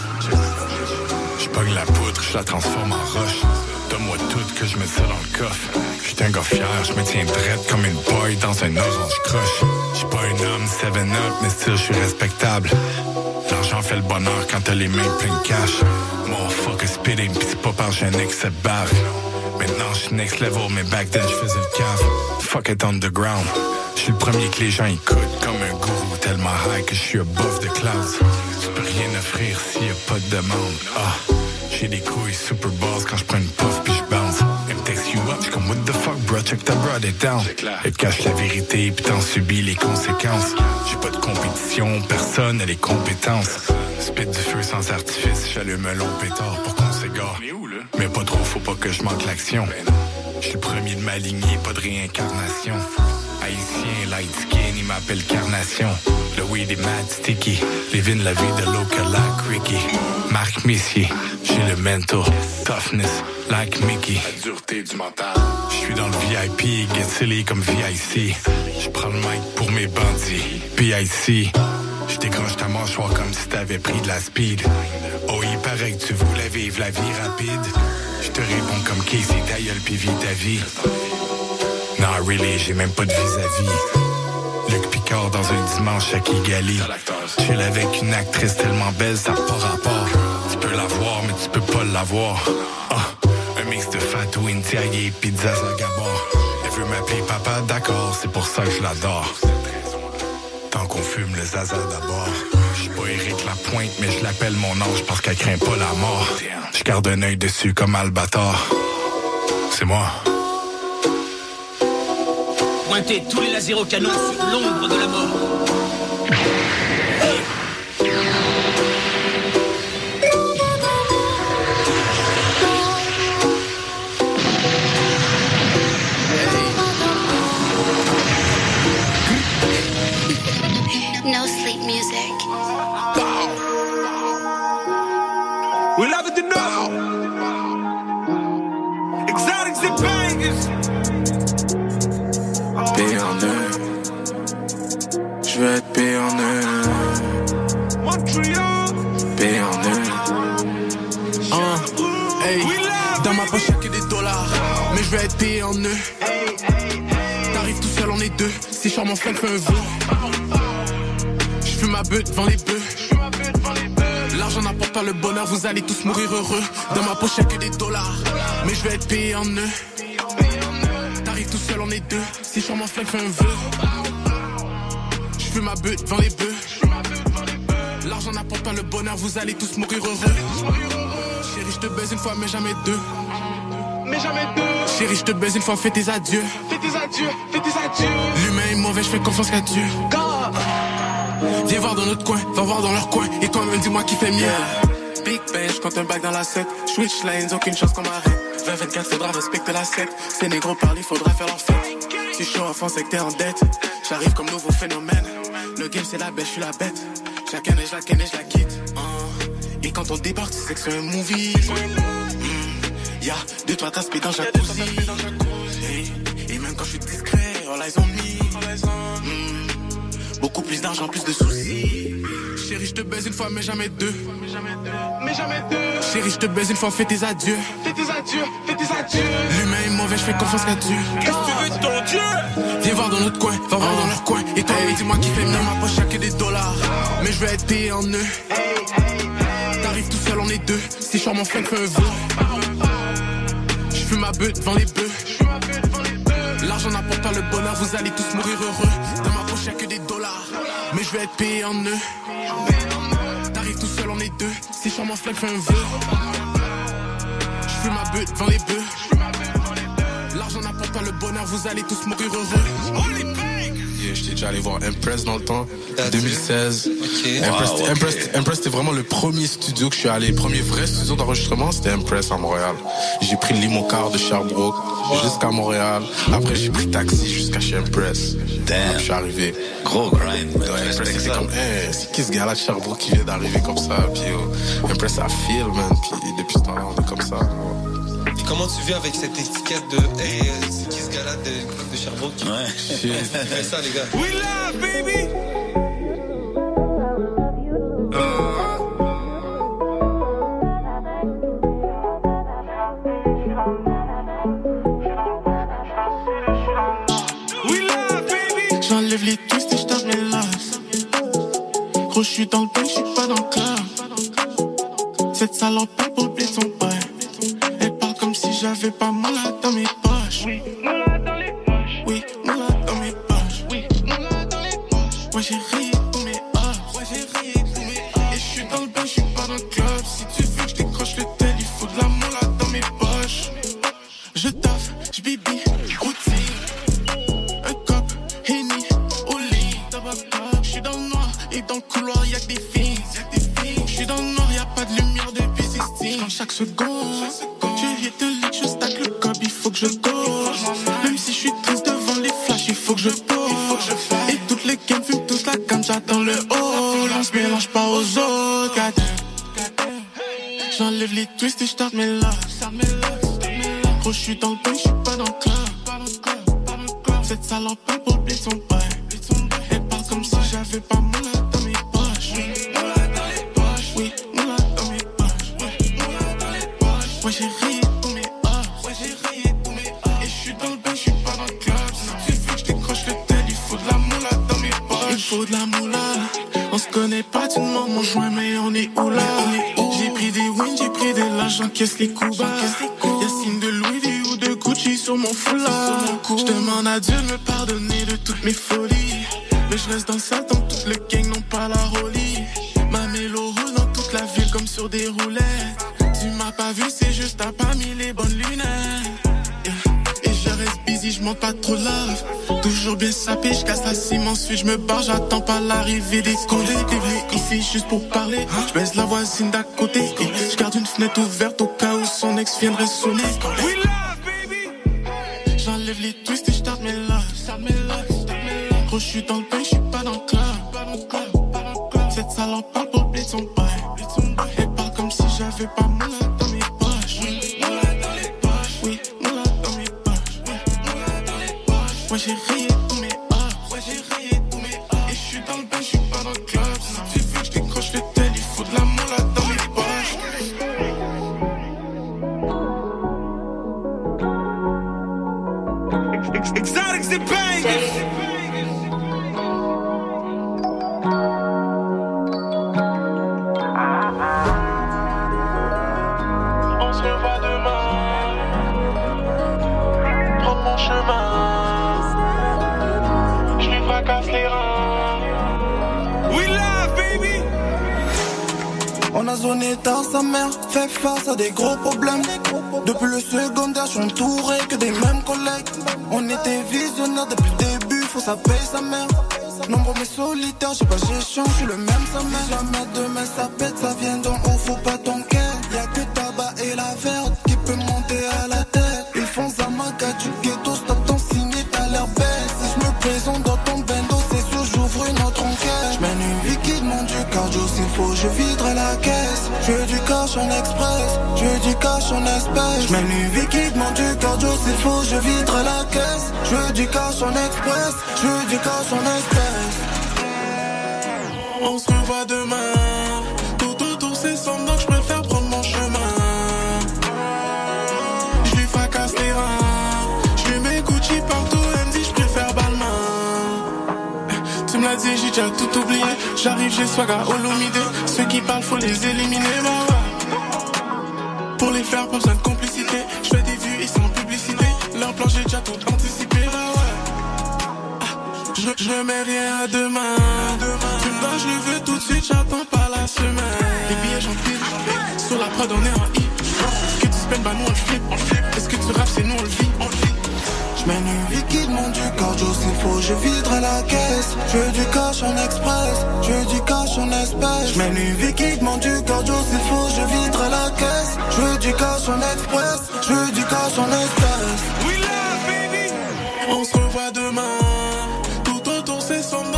Je pogne la poudre, je la transforme en roche. Donne-moi tout que je mets ça dans le coffre. J'suis un gars fier, je me tiens drette comme une boy dans un orange croche. J'suis pas un homme 7-up, mais still je suis respectable. L'argent fait le bonheur quand t'as les mains pleines de cash. Mon fuck is spitting, pis c'est pas par excès de bave. Maintenant j'suis next level, mais back then j'faisais le cave. Fuck it underground. J'suis le premier que les gens écoutent comme un gourou tellement high que j'suis above the clouds. Tu peux rien offrir s'il y a pas de demande. Ah, j'ai des couilles super boss quand j'prends une puff puis j'bounce. Elle me texte you up, j'suis comme what the fuck bro, check ta broad it down. Elle cache la vérité puis t'en subis les conséquences. J'ai pas de compétition, personne a les compétences. Spit du feu sans artifice, j'allume un long pétard pour Mais pas trop, faut pas que je manque l'action. Je suis le premier de ma lignée, pas de réincarnation. Haïtien, light skin, il m'appelle Carnation. Le weed est mad sticky. Living la vie de local like Ricky. Marc Messier, j'ai le mental. Toughness, like Mickey. La dureté du mental. Je suis dans le VIP, get silly comme VIC. Je prends le mic pour mes bandits. PIC. Je décroche ta mâchoire comme si t'avais pris de la speed. Oh, il paraît que tu voulais vivre la vie rapide. Je te réponds comme Casey, ta gueule pis vis ta vie. Non, really, j'ai même pas de vis-à-vis. Luc Picard dans un dimanche à Kigali. Chill avec une actrice tellement belle, ça pas rapport. Tu peux la voir, mais tu peux pas l'avoir. Ah, un mix de Fatou, Intiaye et Pizza Zagabor. Elle veut m'appeler papa, d'accord, c'est pour ça que je l'adore. Tant qu'on fume le zaza d'abord. Je suis pas Eric Lapointe, mais je l'appelle mon ange parce qu'elle craint pas la mort. Je garde un œil dessus comme Albator. C'est moi. Pointez tous les lasers au canon sur l'ombre de la mort. Je veux être payé en en eux. Hein, hey, dans ma poche que des dollars, mais je vais être eux. T'arrives tout seul, on est deux. Si je mon frère fait un vœu. Je fume ma butte devant les bœufs. L'argent n'apporte pas le bonheur, vous allez tous mourir heureux. Dans ma poche que des dollars, mais je vais être eux. T'arrives tout seul, on est deux. Si je mon frère fait un vœu. Je fume ma butte devant les bœufs. L'argent n'apporte pas le bonheur, vous allez tous mourir heureux. Chérie, je te baise une fois, mais jamais deux. Mais jamais deux. Chérie, je te baise une fois, fais tes adieux. Fais tes adieux, fais tes adieux. L'humain est mauvais, je fais confiance qu'à Dieu. Viens voir dans notre coin, va voir dans leur coin. Et toi-même, dis-moi qui fait mieux. Big Ben, je compte un bac dans la 7. Switch lanes, aucune chance qu'on m'arrête. 20-24, faudra respecter la 7. Ces négros parlent, il faudra faire leur fête. Tu chaud en France et que t'es en dette. J'arrive comme nouveau phénomène. Le game, c'est la bête, je suis la bête. Chacun est, je la et je la quitte. Hein. Et quand on débarque, c'est que c'est un movie. Mm. Y'a deux, trois aspects dans jacuzzi. Hey. Et même quand je suis discret, all eyes on me. Mm. Beaucoup plus d'argent, plus de soucis. Chérie, je te baise une fois, mais jamais deux. Mais jamais deux. Chérie, je te baise une fois, fais tes adieux. Fais tes adieux, fais tes adieux. L'humain est mauvais, je fais confiance qu'à Dieu. Qu'est-ce que tu veux de ton Dieu? Viens voir dans notre coin, va voir dans leur coin. Et toi, dis-moi qui fait mieux. ma poche, que des dollars. Mais je vais être payé en eux. T'arrives tout seul, on est deux. Si je mon friend, fais un vœu. Je fume ma butte devant les bœufs. L'argent n'apporte pas le bonheur, vous allez tous mourir heureux. Dans ma poche, y'a que des dollars. Mais je vais être payé en eux. T'arrives tout seul, on est deux. Si je mon friend, fais un vœu. Je fume ma butte devant les bœufs. L'argent n'apporte pas le bonheur, vous allez tous mourir heureux. J'étais déjà allé voir Impress dans le temps, 2016. Impress, Wow, ok. Impress- Impress, c'était vraiment le premier studio que je suis allé, le premier vrai studio d'enregistrement, c'était Impress à Montréal. J'ai pris le limocar de Sherbrooke jusqu'à Montréal. Après, j'ai pris taxi jusqu'à chez Impress. Damn. Je suis arrivé. Gros grind, man. Ouais, Impress, c'était comme, hey, c'est qui ce gars-là de Sherbrooke qui vient d'arriver comme ça? Puis, euh, Impress, ça file, man. Puis, depuis ce temps-là, on est comme ça. Et comment tu vis avec cette étiquette de Hey, ce gars-là de, Sherbrooke Ouais. Fait ça, les gars We love, baby. We love, baby. J'enlève les twists et je tape mes lasses. Gros, je suis dans le bain, je suis pas dans le club. Cette salope pas pour de son père. Elle parle comme si j'avais pas mal dans mes qu'est-ce les coups bas? Y'a signe de Louis V ou de Gucci sur mon foulard. Je demande à Dieu de me pardonner de toutes mes folies. Mais je reste dans le sale, tant que toute le gang n'ont pas la rollie. Ma mélo roule dans toute la ville comme sur des roulettes. Tu m'as pas vu, c'est juste t'as pas mis les bonnes lunettes. Et je busy, je monte pas trop love. Toujours bien sapé, je casse la ciment, ensuite je me barre, j'attends pas l'arrivée des collègues. T'es venu ici juste pour parler. Je baisse la voisine d'à côté. Je garde une fenêtre ouverte au ex viendrait sonner. J'enlève les twists et je mes loves. Gros, je suis dans le depuis le début, faut ça paye sa mère. Nombre mais solitaire, j'ai pas je suis le même sa mère. Jamais demain ça pète, ça vient d'en haut, faut pas ton cœur. Y'a que tabac et la verte qui peut monter à la tête. Ils font Zamaga du ghetto, stop ton signé, t'as l'air bête. Si je me présente dans ton bendo, c'est sûr j'ouvre une autre enquête. J'mène une vie qui demande du cardio, s'il faut, je viderai la caisse. Je du cash en express, en espèce. J'mène une vie qui demande du cardio, s'il faut, je viderai la caisse. Je veux du cash en express, je veux du cash en espèce. On se revoit demain. Tout autour c'est sombre donc je préfère prendre mon chemin. Je lui fracasse les reins. Je lui mets Gucci partout. Elle me dit je préfère Balmain. Tu me l'as dit, j'ai déjà tout oublié. J'arrive, j'ai Swaga, Olomide. Ceux qui parlent, faut les éliminer. Les faire, pas besoin de complicité. Je fais des vues, ils sont en publicité. Leur plan, j'ai déjà tout anticipé. Bah ouais. Je, remets rien à demain. Tu me dois, je le veux tout de suite, j'attends pas la semaine. Les billets, j'en. Sur la prod, on est en I. Ce que tu spends, bah nous on le flip. Est-ce que tu rappes, c'est nous on le vit. On le vit. J'mène une vie qui demande du cardio s'il faut, je viderai la caisse. Je veux du cash en express, je veux du cash en espèce. J'mène une vie qui demande du cardio s'il faut, je viderai la caisse. Je veux du cash en express, je veux du cash en espèce. We love, baby. On se revoit demain. Tout autour c'est sombre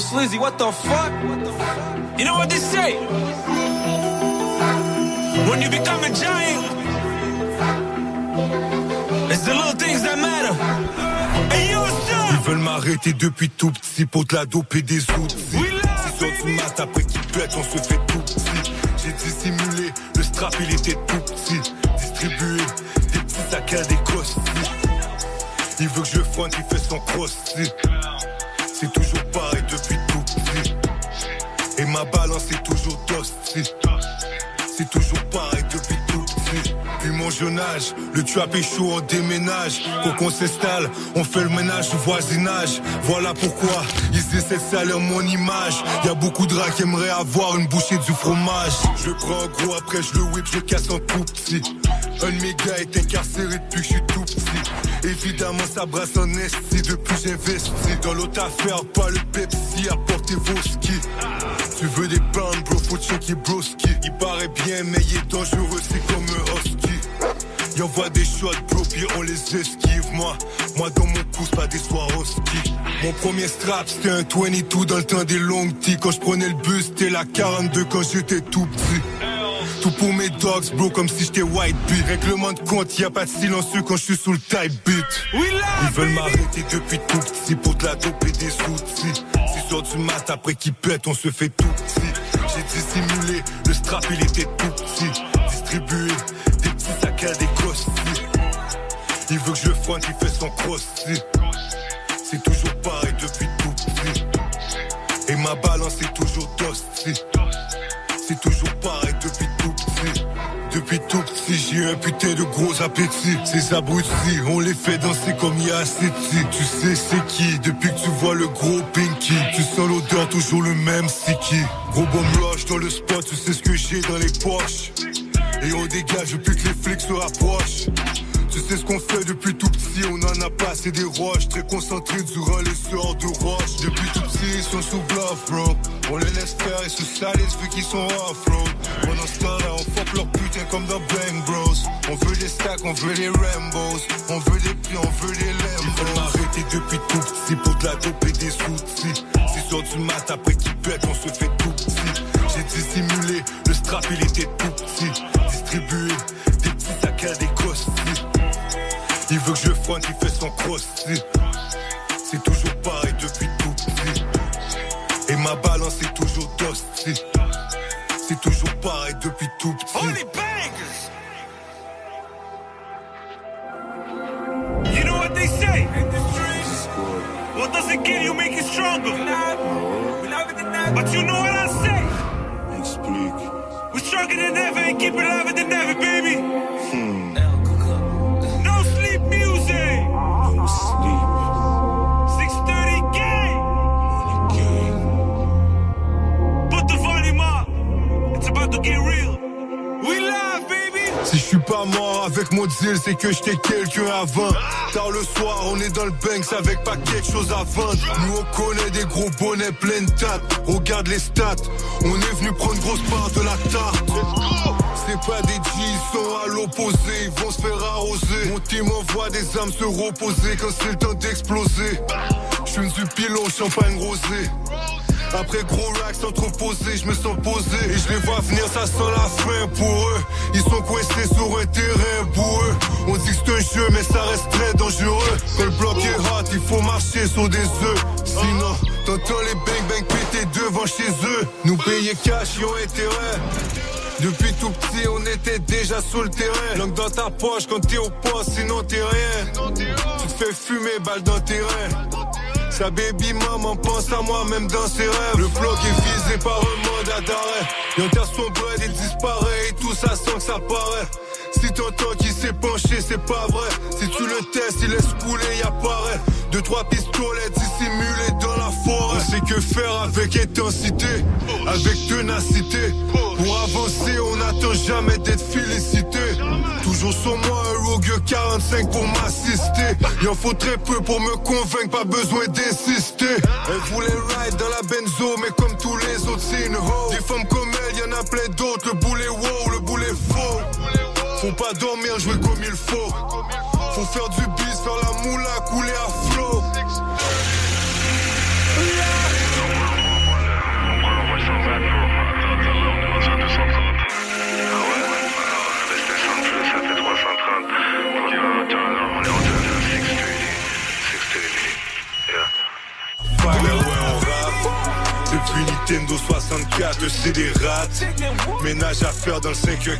Slizzy, what the fuck? You know what they say? When you become a giant, it's the little things that matter. Hey, yo, up? Ils veulent m'arrêter depuis tout petit pour de la dope et des outils. Six heures du mat après qu'ils pètent, on se fait tout petit. J'ai dissimulé, le strap il était tout petit. Distribué, des petits sacs à des costis. Il veut que je fronte, il fait son crossfit. C'est toujours ma balance est toujours tosti. C'est toujours pareil depuis tout petit. Puis mon jeune âge, le trap est chaud, on déménage. Quand on s'installe, on fait le ménage du voisinage. Voilà pourquoi ils essaient de salir mon image. Y a beaucoup de rats qui aimeraient avoir une bouchée du fromage. Je prends en gros, après je le whip, je casse en tout petit. Un de mes est incarcéré depuis que je suis tout petit. Évidemment, ça brasse en esti depuis j'investis. Dans l'autre affaire, pas le Pepsi, apportez vos skis. Tu veux des bandes, bro, faut checker broski. Il paraît bien, mais il est dangereux, c'est comme un husky. Il envoie des shots, bro, puis on les esquive. Moi, moi dans mon cou, pas des Swarovski. Mon premier strap, c'était un 22 dans le temps des longues tea. Quand je prenais le bus, c'était la 42 quand j'étais tout petit. Tout pour mes dogs, bro, comme si j'étais white beat. Règlement de compte, y a pas de silencieux quand je suis sous le type beat. Ils veulent m'arrêter depuis tout petit pour de la dope et des outils. Six heures du mat après qu'ils pètent, on se fait tout petit. J'ai dissimulé, le strap il était tout petit. Distribué, des petits sacs à des costis. Il veut que je fronte, il fait son crossy. C'est toujours pareil depuis tout petit. Et ma balance est toujours tosti. C'est toujours pareil depuis tout petit. Depuis tout petit, j'ai un putain de gros appétit. Ces abrutis, on les fait danser comme il y a assez de titres. Tu sais c'est qui, depuis que tu vois le gros pinky. Tu sens l'odeur, toujours le même sticky. Gros bomb rush dans le spot, tu sais ce que j'ai dans les poches. Et on dégage depuis que les flics se rapprochent. Tu sais ce qu'on fait depuis tout petit, on en a passé des roches Très concentrés durant les soirs de roche Depuis tout petit, ils sont sous bluff, bro On les laisse faire et se salissent vu qu'ils sont ce temps-là, on fuck leur putain comme dans Bang Bros. On veut des stacks, on veut les Rambos. On veut des pieds, on veut les Lambos. Ils veulent m'arrêter depuis tout petit pour de la dope et des outils Six heures du mat après qu'ils pètent, on se fait tout petit. J'ai dissimulé, le strap il était tout petit. Distribué, des petits sacs à des costis. Il veut que je fronte, il fait son crossy. C'est toujours pareil depuis tout petit. Et ma balance est toujours tosti. C'est toujours pareil depuis tout petit. Holy bangers! You know what they say? What doesn't kill you make you stronger. But you know what I say? Explique. We're stronger than ever and keep it alive than ever, baby. Hmm. No sleep music. No sleep. About to get real. We live, baby. Si je suis pas mort avec mon deal, c'est que j'étais quelqu'un avant. Tard le soir, on est dans le Banks avec pas quelque chose à vendre. Nous on connaît des gros bonnets pleins de tates. Regarde les stats, on est venu prendre grosse part de la tarte. C'est pas des G, ils sont à l'opposé, ils vont se faire arroser. Mon team envoie des âmes se reposer quand c'est le temps d'exploser. Je suis une pilon, champagne rosé. Après gros racks entreposés, je me sens posé et je les vois venir, ça sent la fin pour eux. Ils sont coincés sur un terrain boueux. On dit que c'est un jeu, mais ça reste très dangereux. Quand le bloc est hot, il faut marcher sur des œufs. Sinon, t'entends les bang bang péter devant chez eux. Nous payer cash, ils ont intérêt. Depuis tout petit, on était déjà sous le terrain. Langue dans ta poche quand t'es au poste, sinon t'es rien. Tu te fais fumer, balle dans tes reins. Sa baby maman pense à moi même dans ses rêves. Le bloc est visé par un mandat d'arrêt. Il enterre son bread, il disparaît et tout ça sans que ça paraît. Si t'entends qu'il s'est penché, c'est pas vrai. Si tu le testes, il laisse couler, il apparaît. Deux, trois pistolets dissimulés dans la forêt. On sait que faire avec intensité, avec ténacité. Pour avancer, on n'attend jamais d'être félicité. Toujours sur moi, un Rogue 45 pour m'assister. Il en faut très peu pour me convaincre, pas besoin d'insister. Elle voulait ride dans la benzo, mais comme tous les autres, c'est une hoe. Des femmes comme elle, y en a plein d'autres. Le boulet wow, le boulet faux. Faut pas dormir, jouer comme il faut. Faut faire du bis, faire la moula, couler à flot. Pas ouais, on rappe. Depuis Nintendo 64, c'est des rats. Ménage à faire dans le 5-4.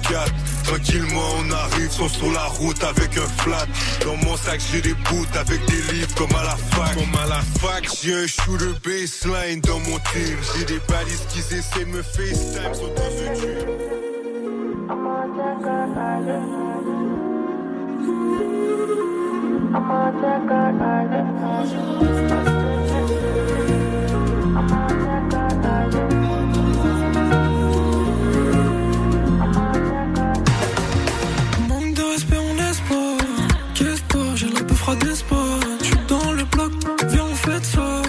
Tranquillement, on arrive, sont sur la route avec un flat. Dans mon sac, j'ai des bouts avec des livres comme à la fac. Comme à la fac, j'ai un shooter baseline dans mon team. J'ai des balises qui essaient de me FaceTime, sont tube. De. Ça.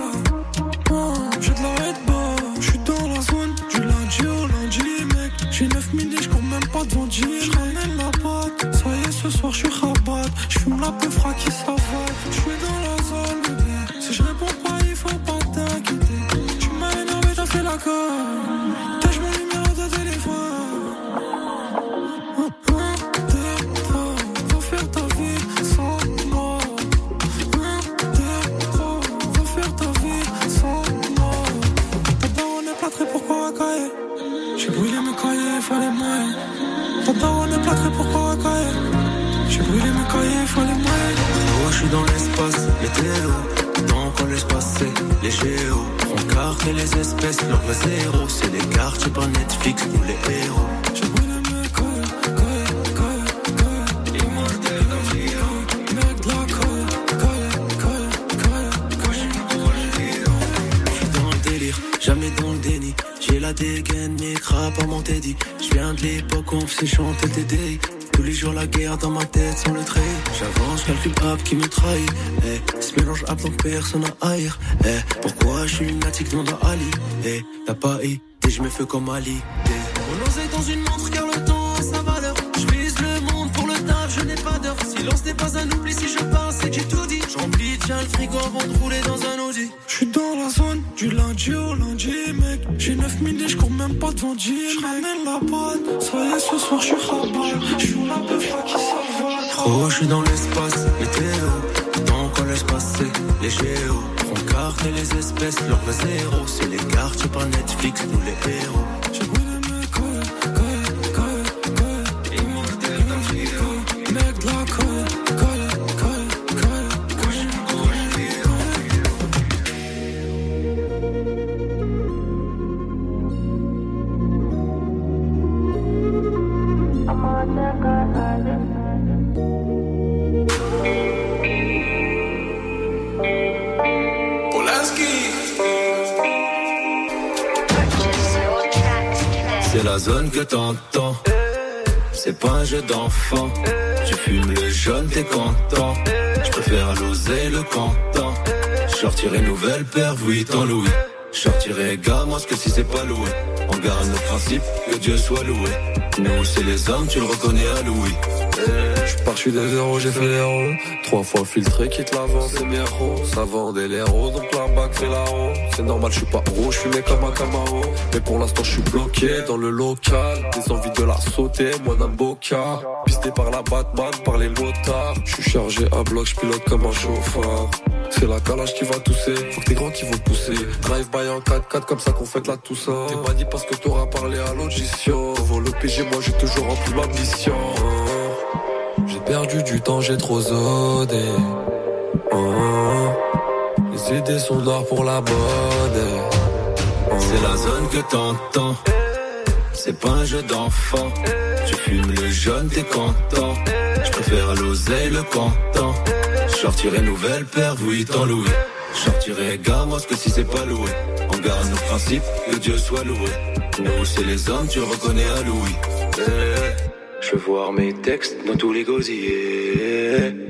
Oh, j'ai de la red bar. J'suis dans la zone du lundi au lundi, mec. J'ai 9000 et j'cours même pas devant 10. J'ramène la boîte. Ça y est, ce soir, j'suis rabat. J'fume la peu froide qui les géos. On carte et les espèces, leur zéro. C'est les quartiers par Netflix, nous les héros. Je jamais dans le déni. J'ai la dégaine, mes crapes à mon teddy. Je viens de l'époque on faisait chanter des DI. Tous les jours la guerre dans ma tête sans le trait. J'avance, calcule rap qui me trahit. Eh, ce mélange rap donc personne à haïr. Eh, pourquoi je suis lunatique demande à Ali? Eh, t'as pas idée, je me fais comme Ali. Eh. On osait dans une montre car le temps a sa valeur. Je vise le monde pour le taf, je n'ai pas d'heure. Silence n'est pas un oubli si je pense c'est que j'ai tout dit. J'emplis tiens le frigo avant de rouler dans un Audi. J'suis dans la zone du lundi au lundi, mec. J'ai 9000 et j'cours même pas devant 10. J'ramène la boîte. Ça y est, ce soir, j'suis rabat. J'fume la peu qui savate. Oh, je suis dans l'espace, les géos. On carte les espèces, leur vrai zéro. C'est les quartiers par Netflix, nous les héros. C'est pas un jeu d'enfant. Tu fumes le jaune, t'es content. Je préfère l'oser le canton. Sortirai nouvelle paire, oui, tant Louis. Sortirai gamin, que si c'est pas loué. On garde nos principes, que Dieu soit loué. Nous, c'est les hommes, tu le reconnais à Louis. Je pars, je des zéros, j'ai fait l'héros. Trois fois filtré, quitte l'avant, c'est bien gros. Ça l'héros, donc la C'est normal, je suis pas rouge, je suis comme un Camaro. Mais pour l'instant, je suis bloqué dans le local. Des envies de la sauter, moi d'un boca. Pisté par la Batman, par les motards. Je suis chargé à bloc, je pilote comme un chauffeur. C'est la calage qui va tousser, faut que t'es grand qui vont pousser. Drive by en 4-4 comme ça qu'on fait de la Toussaint. T'es pas dit parce que t'auras parlé à l'audition. Devant le PG, moi j'ai toujours rempli ma mission. J'ai perdu du temps, j'ai trop zodé. Les idées sont d'or pour la bonne. C'est la zone que t'entends. C'est pas un jeu d'enfant. Tu fumes le jaune, t'es content. Je préfère l'oseille, le canton. Sortirai nouvelle paire, oui, tant loué. Sortirai gamme, que si c'est pas loué. On garde nos principes, que Dieu soit loué. Nous, c'est les hommes, tu reconnais à Louis. Eh, je veux voir mes textes dans tous les gosiers.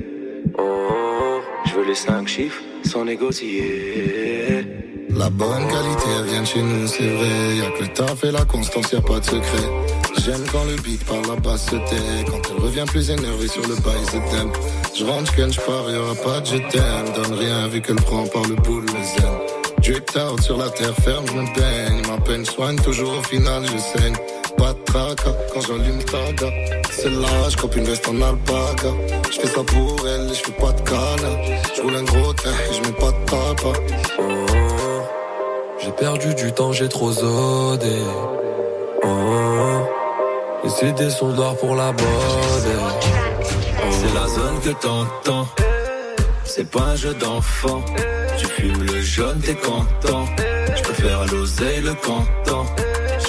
Les cinq chiffres sans négocier. La bonne qualité, elle vient de chez nous, c'est vrai. Y'a que le taf et la constance, y'a pas de secret. J'aime quand le beat par la basse se tait. Quand elle revient plus énervée sur le bail, c'est thème. Je rentre, je je pars, y'aura pas de je t'aime. Donne rien vu qu'elle prend par le boule, le zen. Drip out sur la terre ferme, je me baigne. Ma peine soigne, toujours au final, je saigne. Tracas quand j'allume taga. C'est là, je une veste en alpaga. Je fais ça pour elle, je fais pas de canne. Je roule un gros train et je mets pas de tapa. J'ai perdu du temps, j'ai trop zodé. Oh, les idées sont d'or pour la bonne. C'est la zone que t'entends. C'est pas un jeu d'enfant. Tu fumes le jaune, t'es content. Je préfère l'oseille, le canton.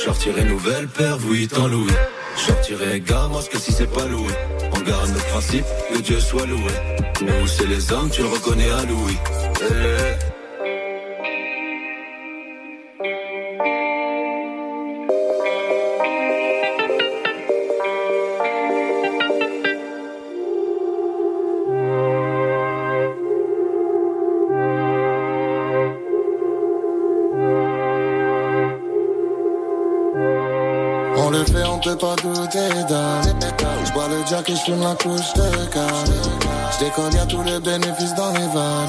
Sortirai nouvelle paire, oui, tant Louis. Sortirai gamme, que si c'est pas loué. On garde nos principes, que Dieu soit loué. Nous, c'est les hommes, tu le reconnais à Louis. Eh. jack et je la couche de canne. Je déconne, y'a tous les bénéfices dans les vannes.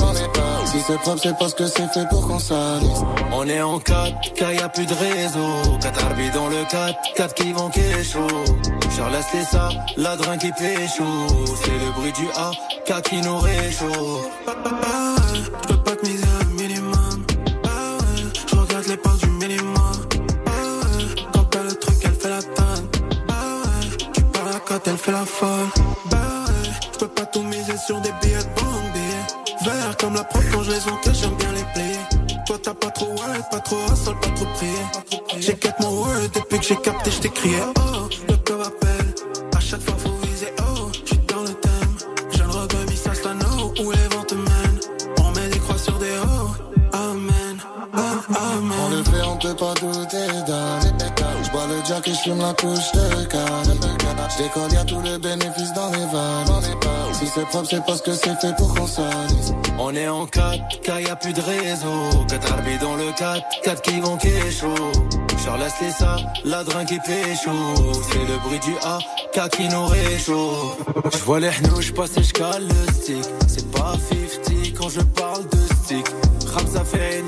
Si c'est propre, c'est parce que c'est fait pour qu'on s'alise. On est en 4, car y'a plus de réseau. 4 arbitres dans le 4, 4 qui vont kécho. Genre laisse ça, la drain qui pécho. C'est le bruit du A, 4 qui nous réchauffe. Fait la folle. Bah ouais, je peux pas tout miser sur des billets de billets. Vert comme la prof quand je les encaisse, j'aime bien les plier. Toi t'as pas trop ouais, pas trop hustle, pas trop prier. J'ai quatre mon word depuis que j'ai capté, je crié. Oh, Le jack et j'fume la couche de canne. J'décolle, y'a tous les bénéfices dans les vannes. Si c'est propre, c'est parce que c'est fait pour qu'on s'alise. On est en 4, car y a plus de réseau. 4 arbitres dans le 4, 4 qui vont kécho. Genre laisse les ça, la drain qui pécho. C'est le bruit du A, 4 qui nous réchauffe. J'vois les hnouches passer, j'cale le stick. C'est pas 50 quand je parle de stick. Fait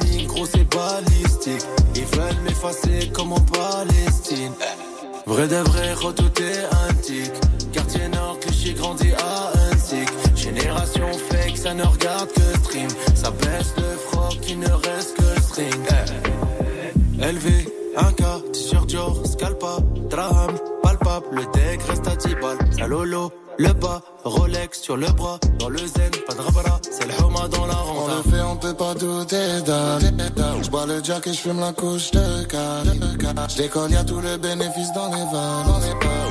gros c'est balistique. Ils veulent m'effacer comme en Palestine. Vrai de vrai, redouté antique. Quartier nord, cliché grandi à un tic. Génération fake, ça ne regarde que stream. Ça baisse le froc, il ne reste que string. Élevé, un cas, t-shirt Dior, scalpa, draham, palpable. Le deck reste à 10 balles. La lolo, le bas, Rolex sur le bras, dans le zen, pas de rabara, c'est le homa dans la ronde. On le fait, on peut pas douter d'un. J'bois le jack et j'fume la couche de canne. J'décolle, y'a tous les bénéfices dans les vannes.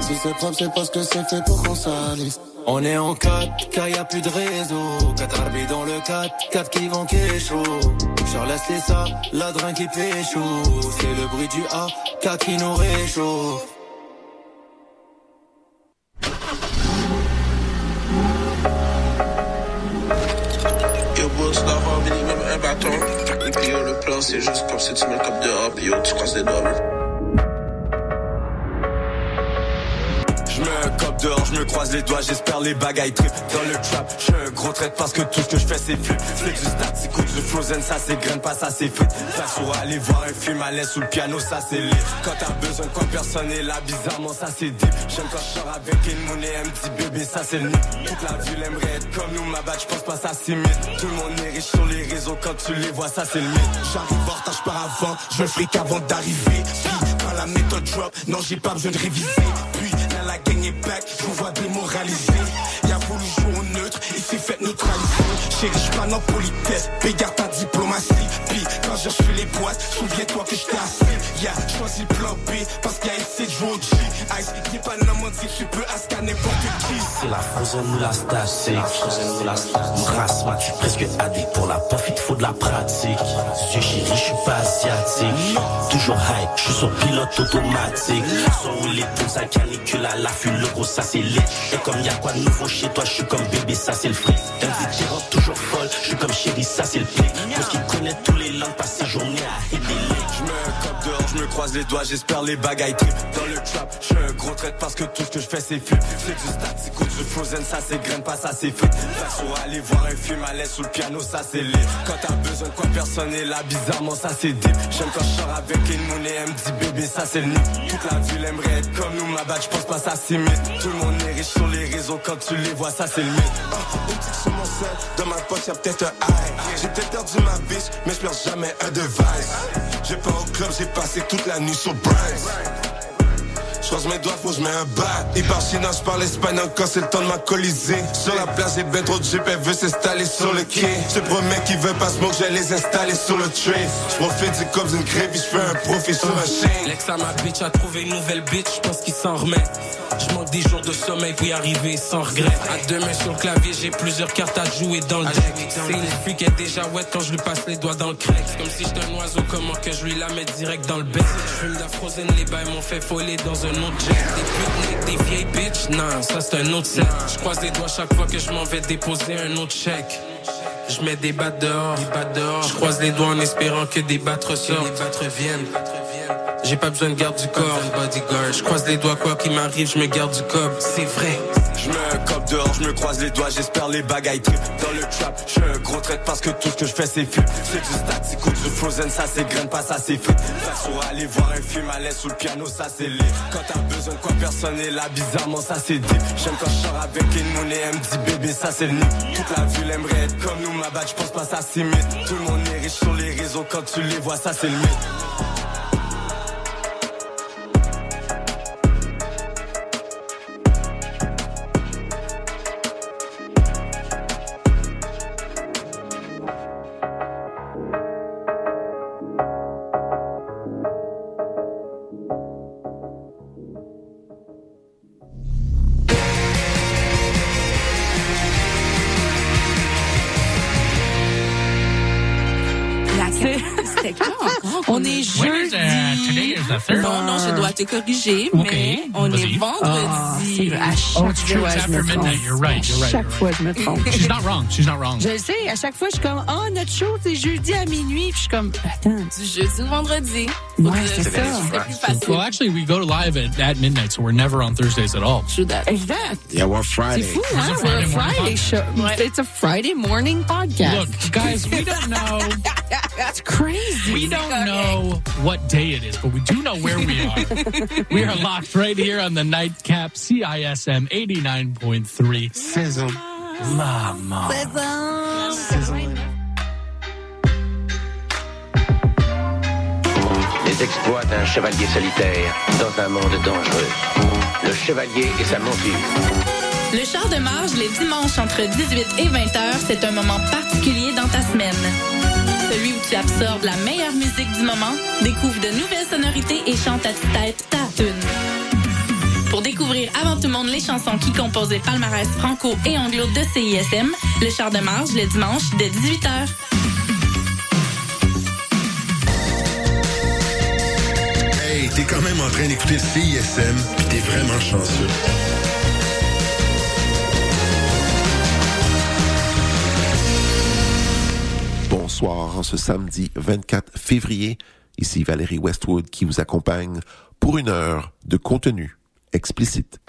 Si c'est propre, c'est parce que c'est fait pour qu'on s'alise. On est en 4, car y a plus de réseau. 4 arbitres dans le 4, 4 qui vont kécho. Charles c'est ça, ladrin qui pécho. C'est le bruit du A, 4 qui nous réchauffe. C'est juste comme si tu mets le cap dehors, puis yo, tu croises les doigts, cop dehors, je me croise les doigts, j'espère les bagailles trip dans le trap. Je gros traite parce que tout ce que je fais c'est flip. C'est du stat, c'est coup du frozen, ça c'est graine, pas ça c'est. Faire sur aller voir un film à l'aise sous le piano, ça c'est lit. Quand t'as besoin quoi personne est là, bizarrement ça c'est deep. J'aime quand je sors avec une monnaie, un petit bébé, ça c'est le. Toute la ville aimerait être comme nous, ma bague, je pense pas ça s'imite. Tout le monde est riche sur les réseaux, quand tu les vois, ça c'est le mythe. J'arrive en retard, par avant, je fric avant d'arriver. Puis quand la méthode drop, non j'ai pas besoin de réviser. La gang est back, je vous vois démoralisé. Y'a voulu jouer au neutre, il s'est fait neutraliser. Chérie, pas en politesse, regarde ta diplomatie. Puis quand je reçu les boîtes, souviens-toi que j'étais assis. Y'a choisi le plan B, parce qu'il y a essayé de jouer au G. Ice, t'es pas dit tu peux ascar n'importe qui. La frozen ou la la statique. Race, tu presque addict pour la puff, il faut de la pratique. Dieu chéri, je suis pas asiatique. Toujours high, je suis sur pilote automatique. Sans rouler pour sa canicule à l'affût, le gros ça c'est lit. Et comme y a quoi de nouveau chez toi, je suis comme bébé, ça c'est le fric. Rentre toujours folle, je suis comme chéri, ça c'est le les croise les doigts, j'espère les bagailles trip dans le trap. Je un gros traite parce que tout ce que je fais c'est flip. C'est du stat, c'est coup du frozen, ça c'est graine, pas ça c'est fit. Sur aller voir un film à l'aise sous le piano, ça c'est lit. Quand t'as besoin de quoi personne est là, bizarrement ça c'est deep. J'aime quand je sors avec une monnaie, un petit bébé, ça c'est le nid. Toute la ville aimerait être comme nous, ma bague, je pense pas ça s'imite. Tout le monde est riche sur les réseaux, quand tu les vois, ça c'est le mythe. Ah, dans ma poche y'a peut-être un high. J'ai peut-être perdu ma bitch, mais je perds jamais un device. J'ai pas au club, j'ai passé toute la nuit sur. Je croise mes doigts, faut que je mets un bat. Il parle chinois, je parle espagnol quand c'est le temps de m'alcooliser. Sur la plage, j'ai ben trop de jeep, elle veut s'installer sur le quai. Je promets qu'il veut pas je vais les installer sur le tray. Je profite du cop d'une crêpe, puis je fais un profit sur un chaîne. L'ex à ma bitch a trouvé une nouvelle bitch, je pense qu'il s'en remet. Je manque des jours de sommeil pour y arriver sans regret. À deux mains sur le clavier, j'ai plusieurs cartes à jouer dans le deck. C'est une fille qui est déjà wet quand je lui passe les doigts dans le crack. Comme si j'étais un oiseau, comment que je lui la mets direct dans le bec? Je fume la frozen, les bails m'ont fait foller dans un autre jet. Des putes, des vieilles bitches, non, ça c'est un autre set. Je croise les doigts chaque fois que je m'en vais déposer un autre chèque. Je mets des battes dehors, des battes dehors. Je croise les doigts en espérant que des battes ressortent. des battes reviennent. J'ai pas besoin de garde du corps, bodyguard. Je croise les doigts, quoi qu'il m'arrive, je me garde du cob. C'est vrai. Je me cop dehors, je me croise les doigts, j'espère les bagailles trip dans le trap. Je gros traite parce que tout ce que je fais c'est flip. C'est du stat, c'est coup du frozen, ça c'est graine, pas ça c'est. Faire sur aller voir un film à l'aise sous le piano, ça c'est lit. Quand t'as besoin de quoi personne est là, bizarrement ça c'est deep. J'aime quand je sors avec une monnaie, un petit bébé, ça c'est le. Toute la ville aimerait être comme nous, ma bague, je pense pas ça s'imite. Tout le monde est riche sur les réseaux, quand tu les vois, ça c'est le mythe. Jeudi. third. Non, non, je dois te corriger, mais on est vendredi. Ah, à chaque Oh, it's true, fois, it's je me after trompe. midnight. You're right, you're right, chaque fois, je me trompe. She's not wrong. She's not wrong. Je sais, à chaque fois, je suis comme, oh, notre show, c'est jeudi à minuit. Puis je suis comme, attends. Du jeudi au vendredi. Ouais, c'est ça. C'est plus facile. Well, actually, we go live at, at midnight, so we're never on Thursdays at all. Exact. Yeah, we're C'est Friday. fou, hein? We're a Friday show. It's a Friday morning podcast. Look, guys, we don't know. That's crazy. We don't know what day it is, but we do know where we are. we are locked right here on the nightcap CISM 89.3. Sizzle. Mama. Les exploits d'un chevalier solitaire dans un monde dangereux. Le chevalier et sa monture. Le char de marge les dimanches entre 18 et 20 heures, c'est un moment particulier dans ta semaine. Celui où tu absorbes la meilleure musique du moment, découvre de nouvelles sonorités et chante à tue-tête ta tune. Pour découvrir avant tout le monde les chansons qui composent les palmarès franco et anglo de CISM, le char de marge le dimanche dès 18h. Hey, t'es quand même en train d'écouter CISM, pis t'es vraiment chanceux. Ce samedi 24 février. Ici Valérie Westwood qui vous accompagne pour une heure de contenu explicite.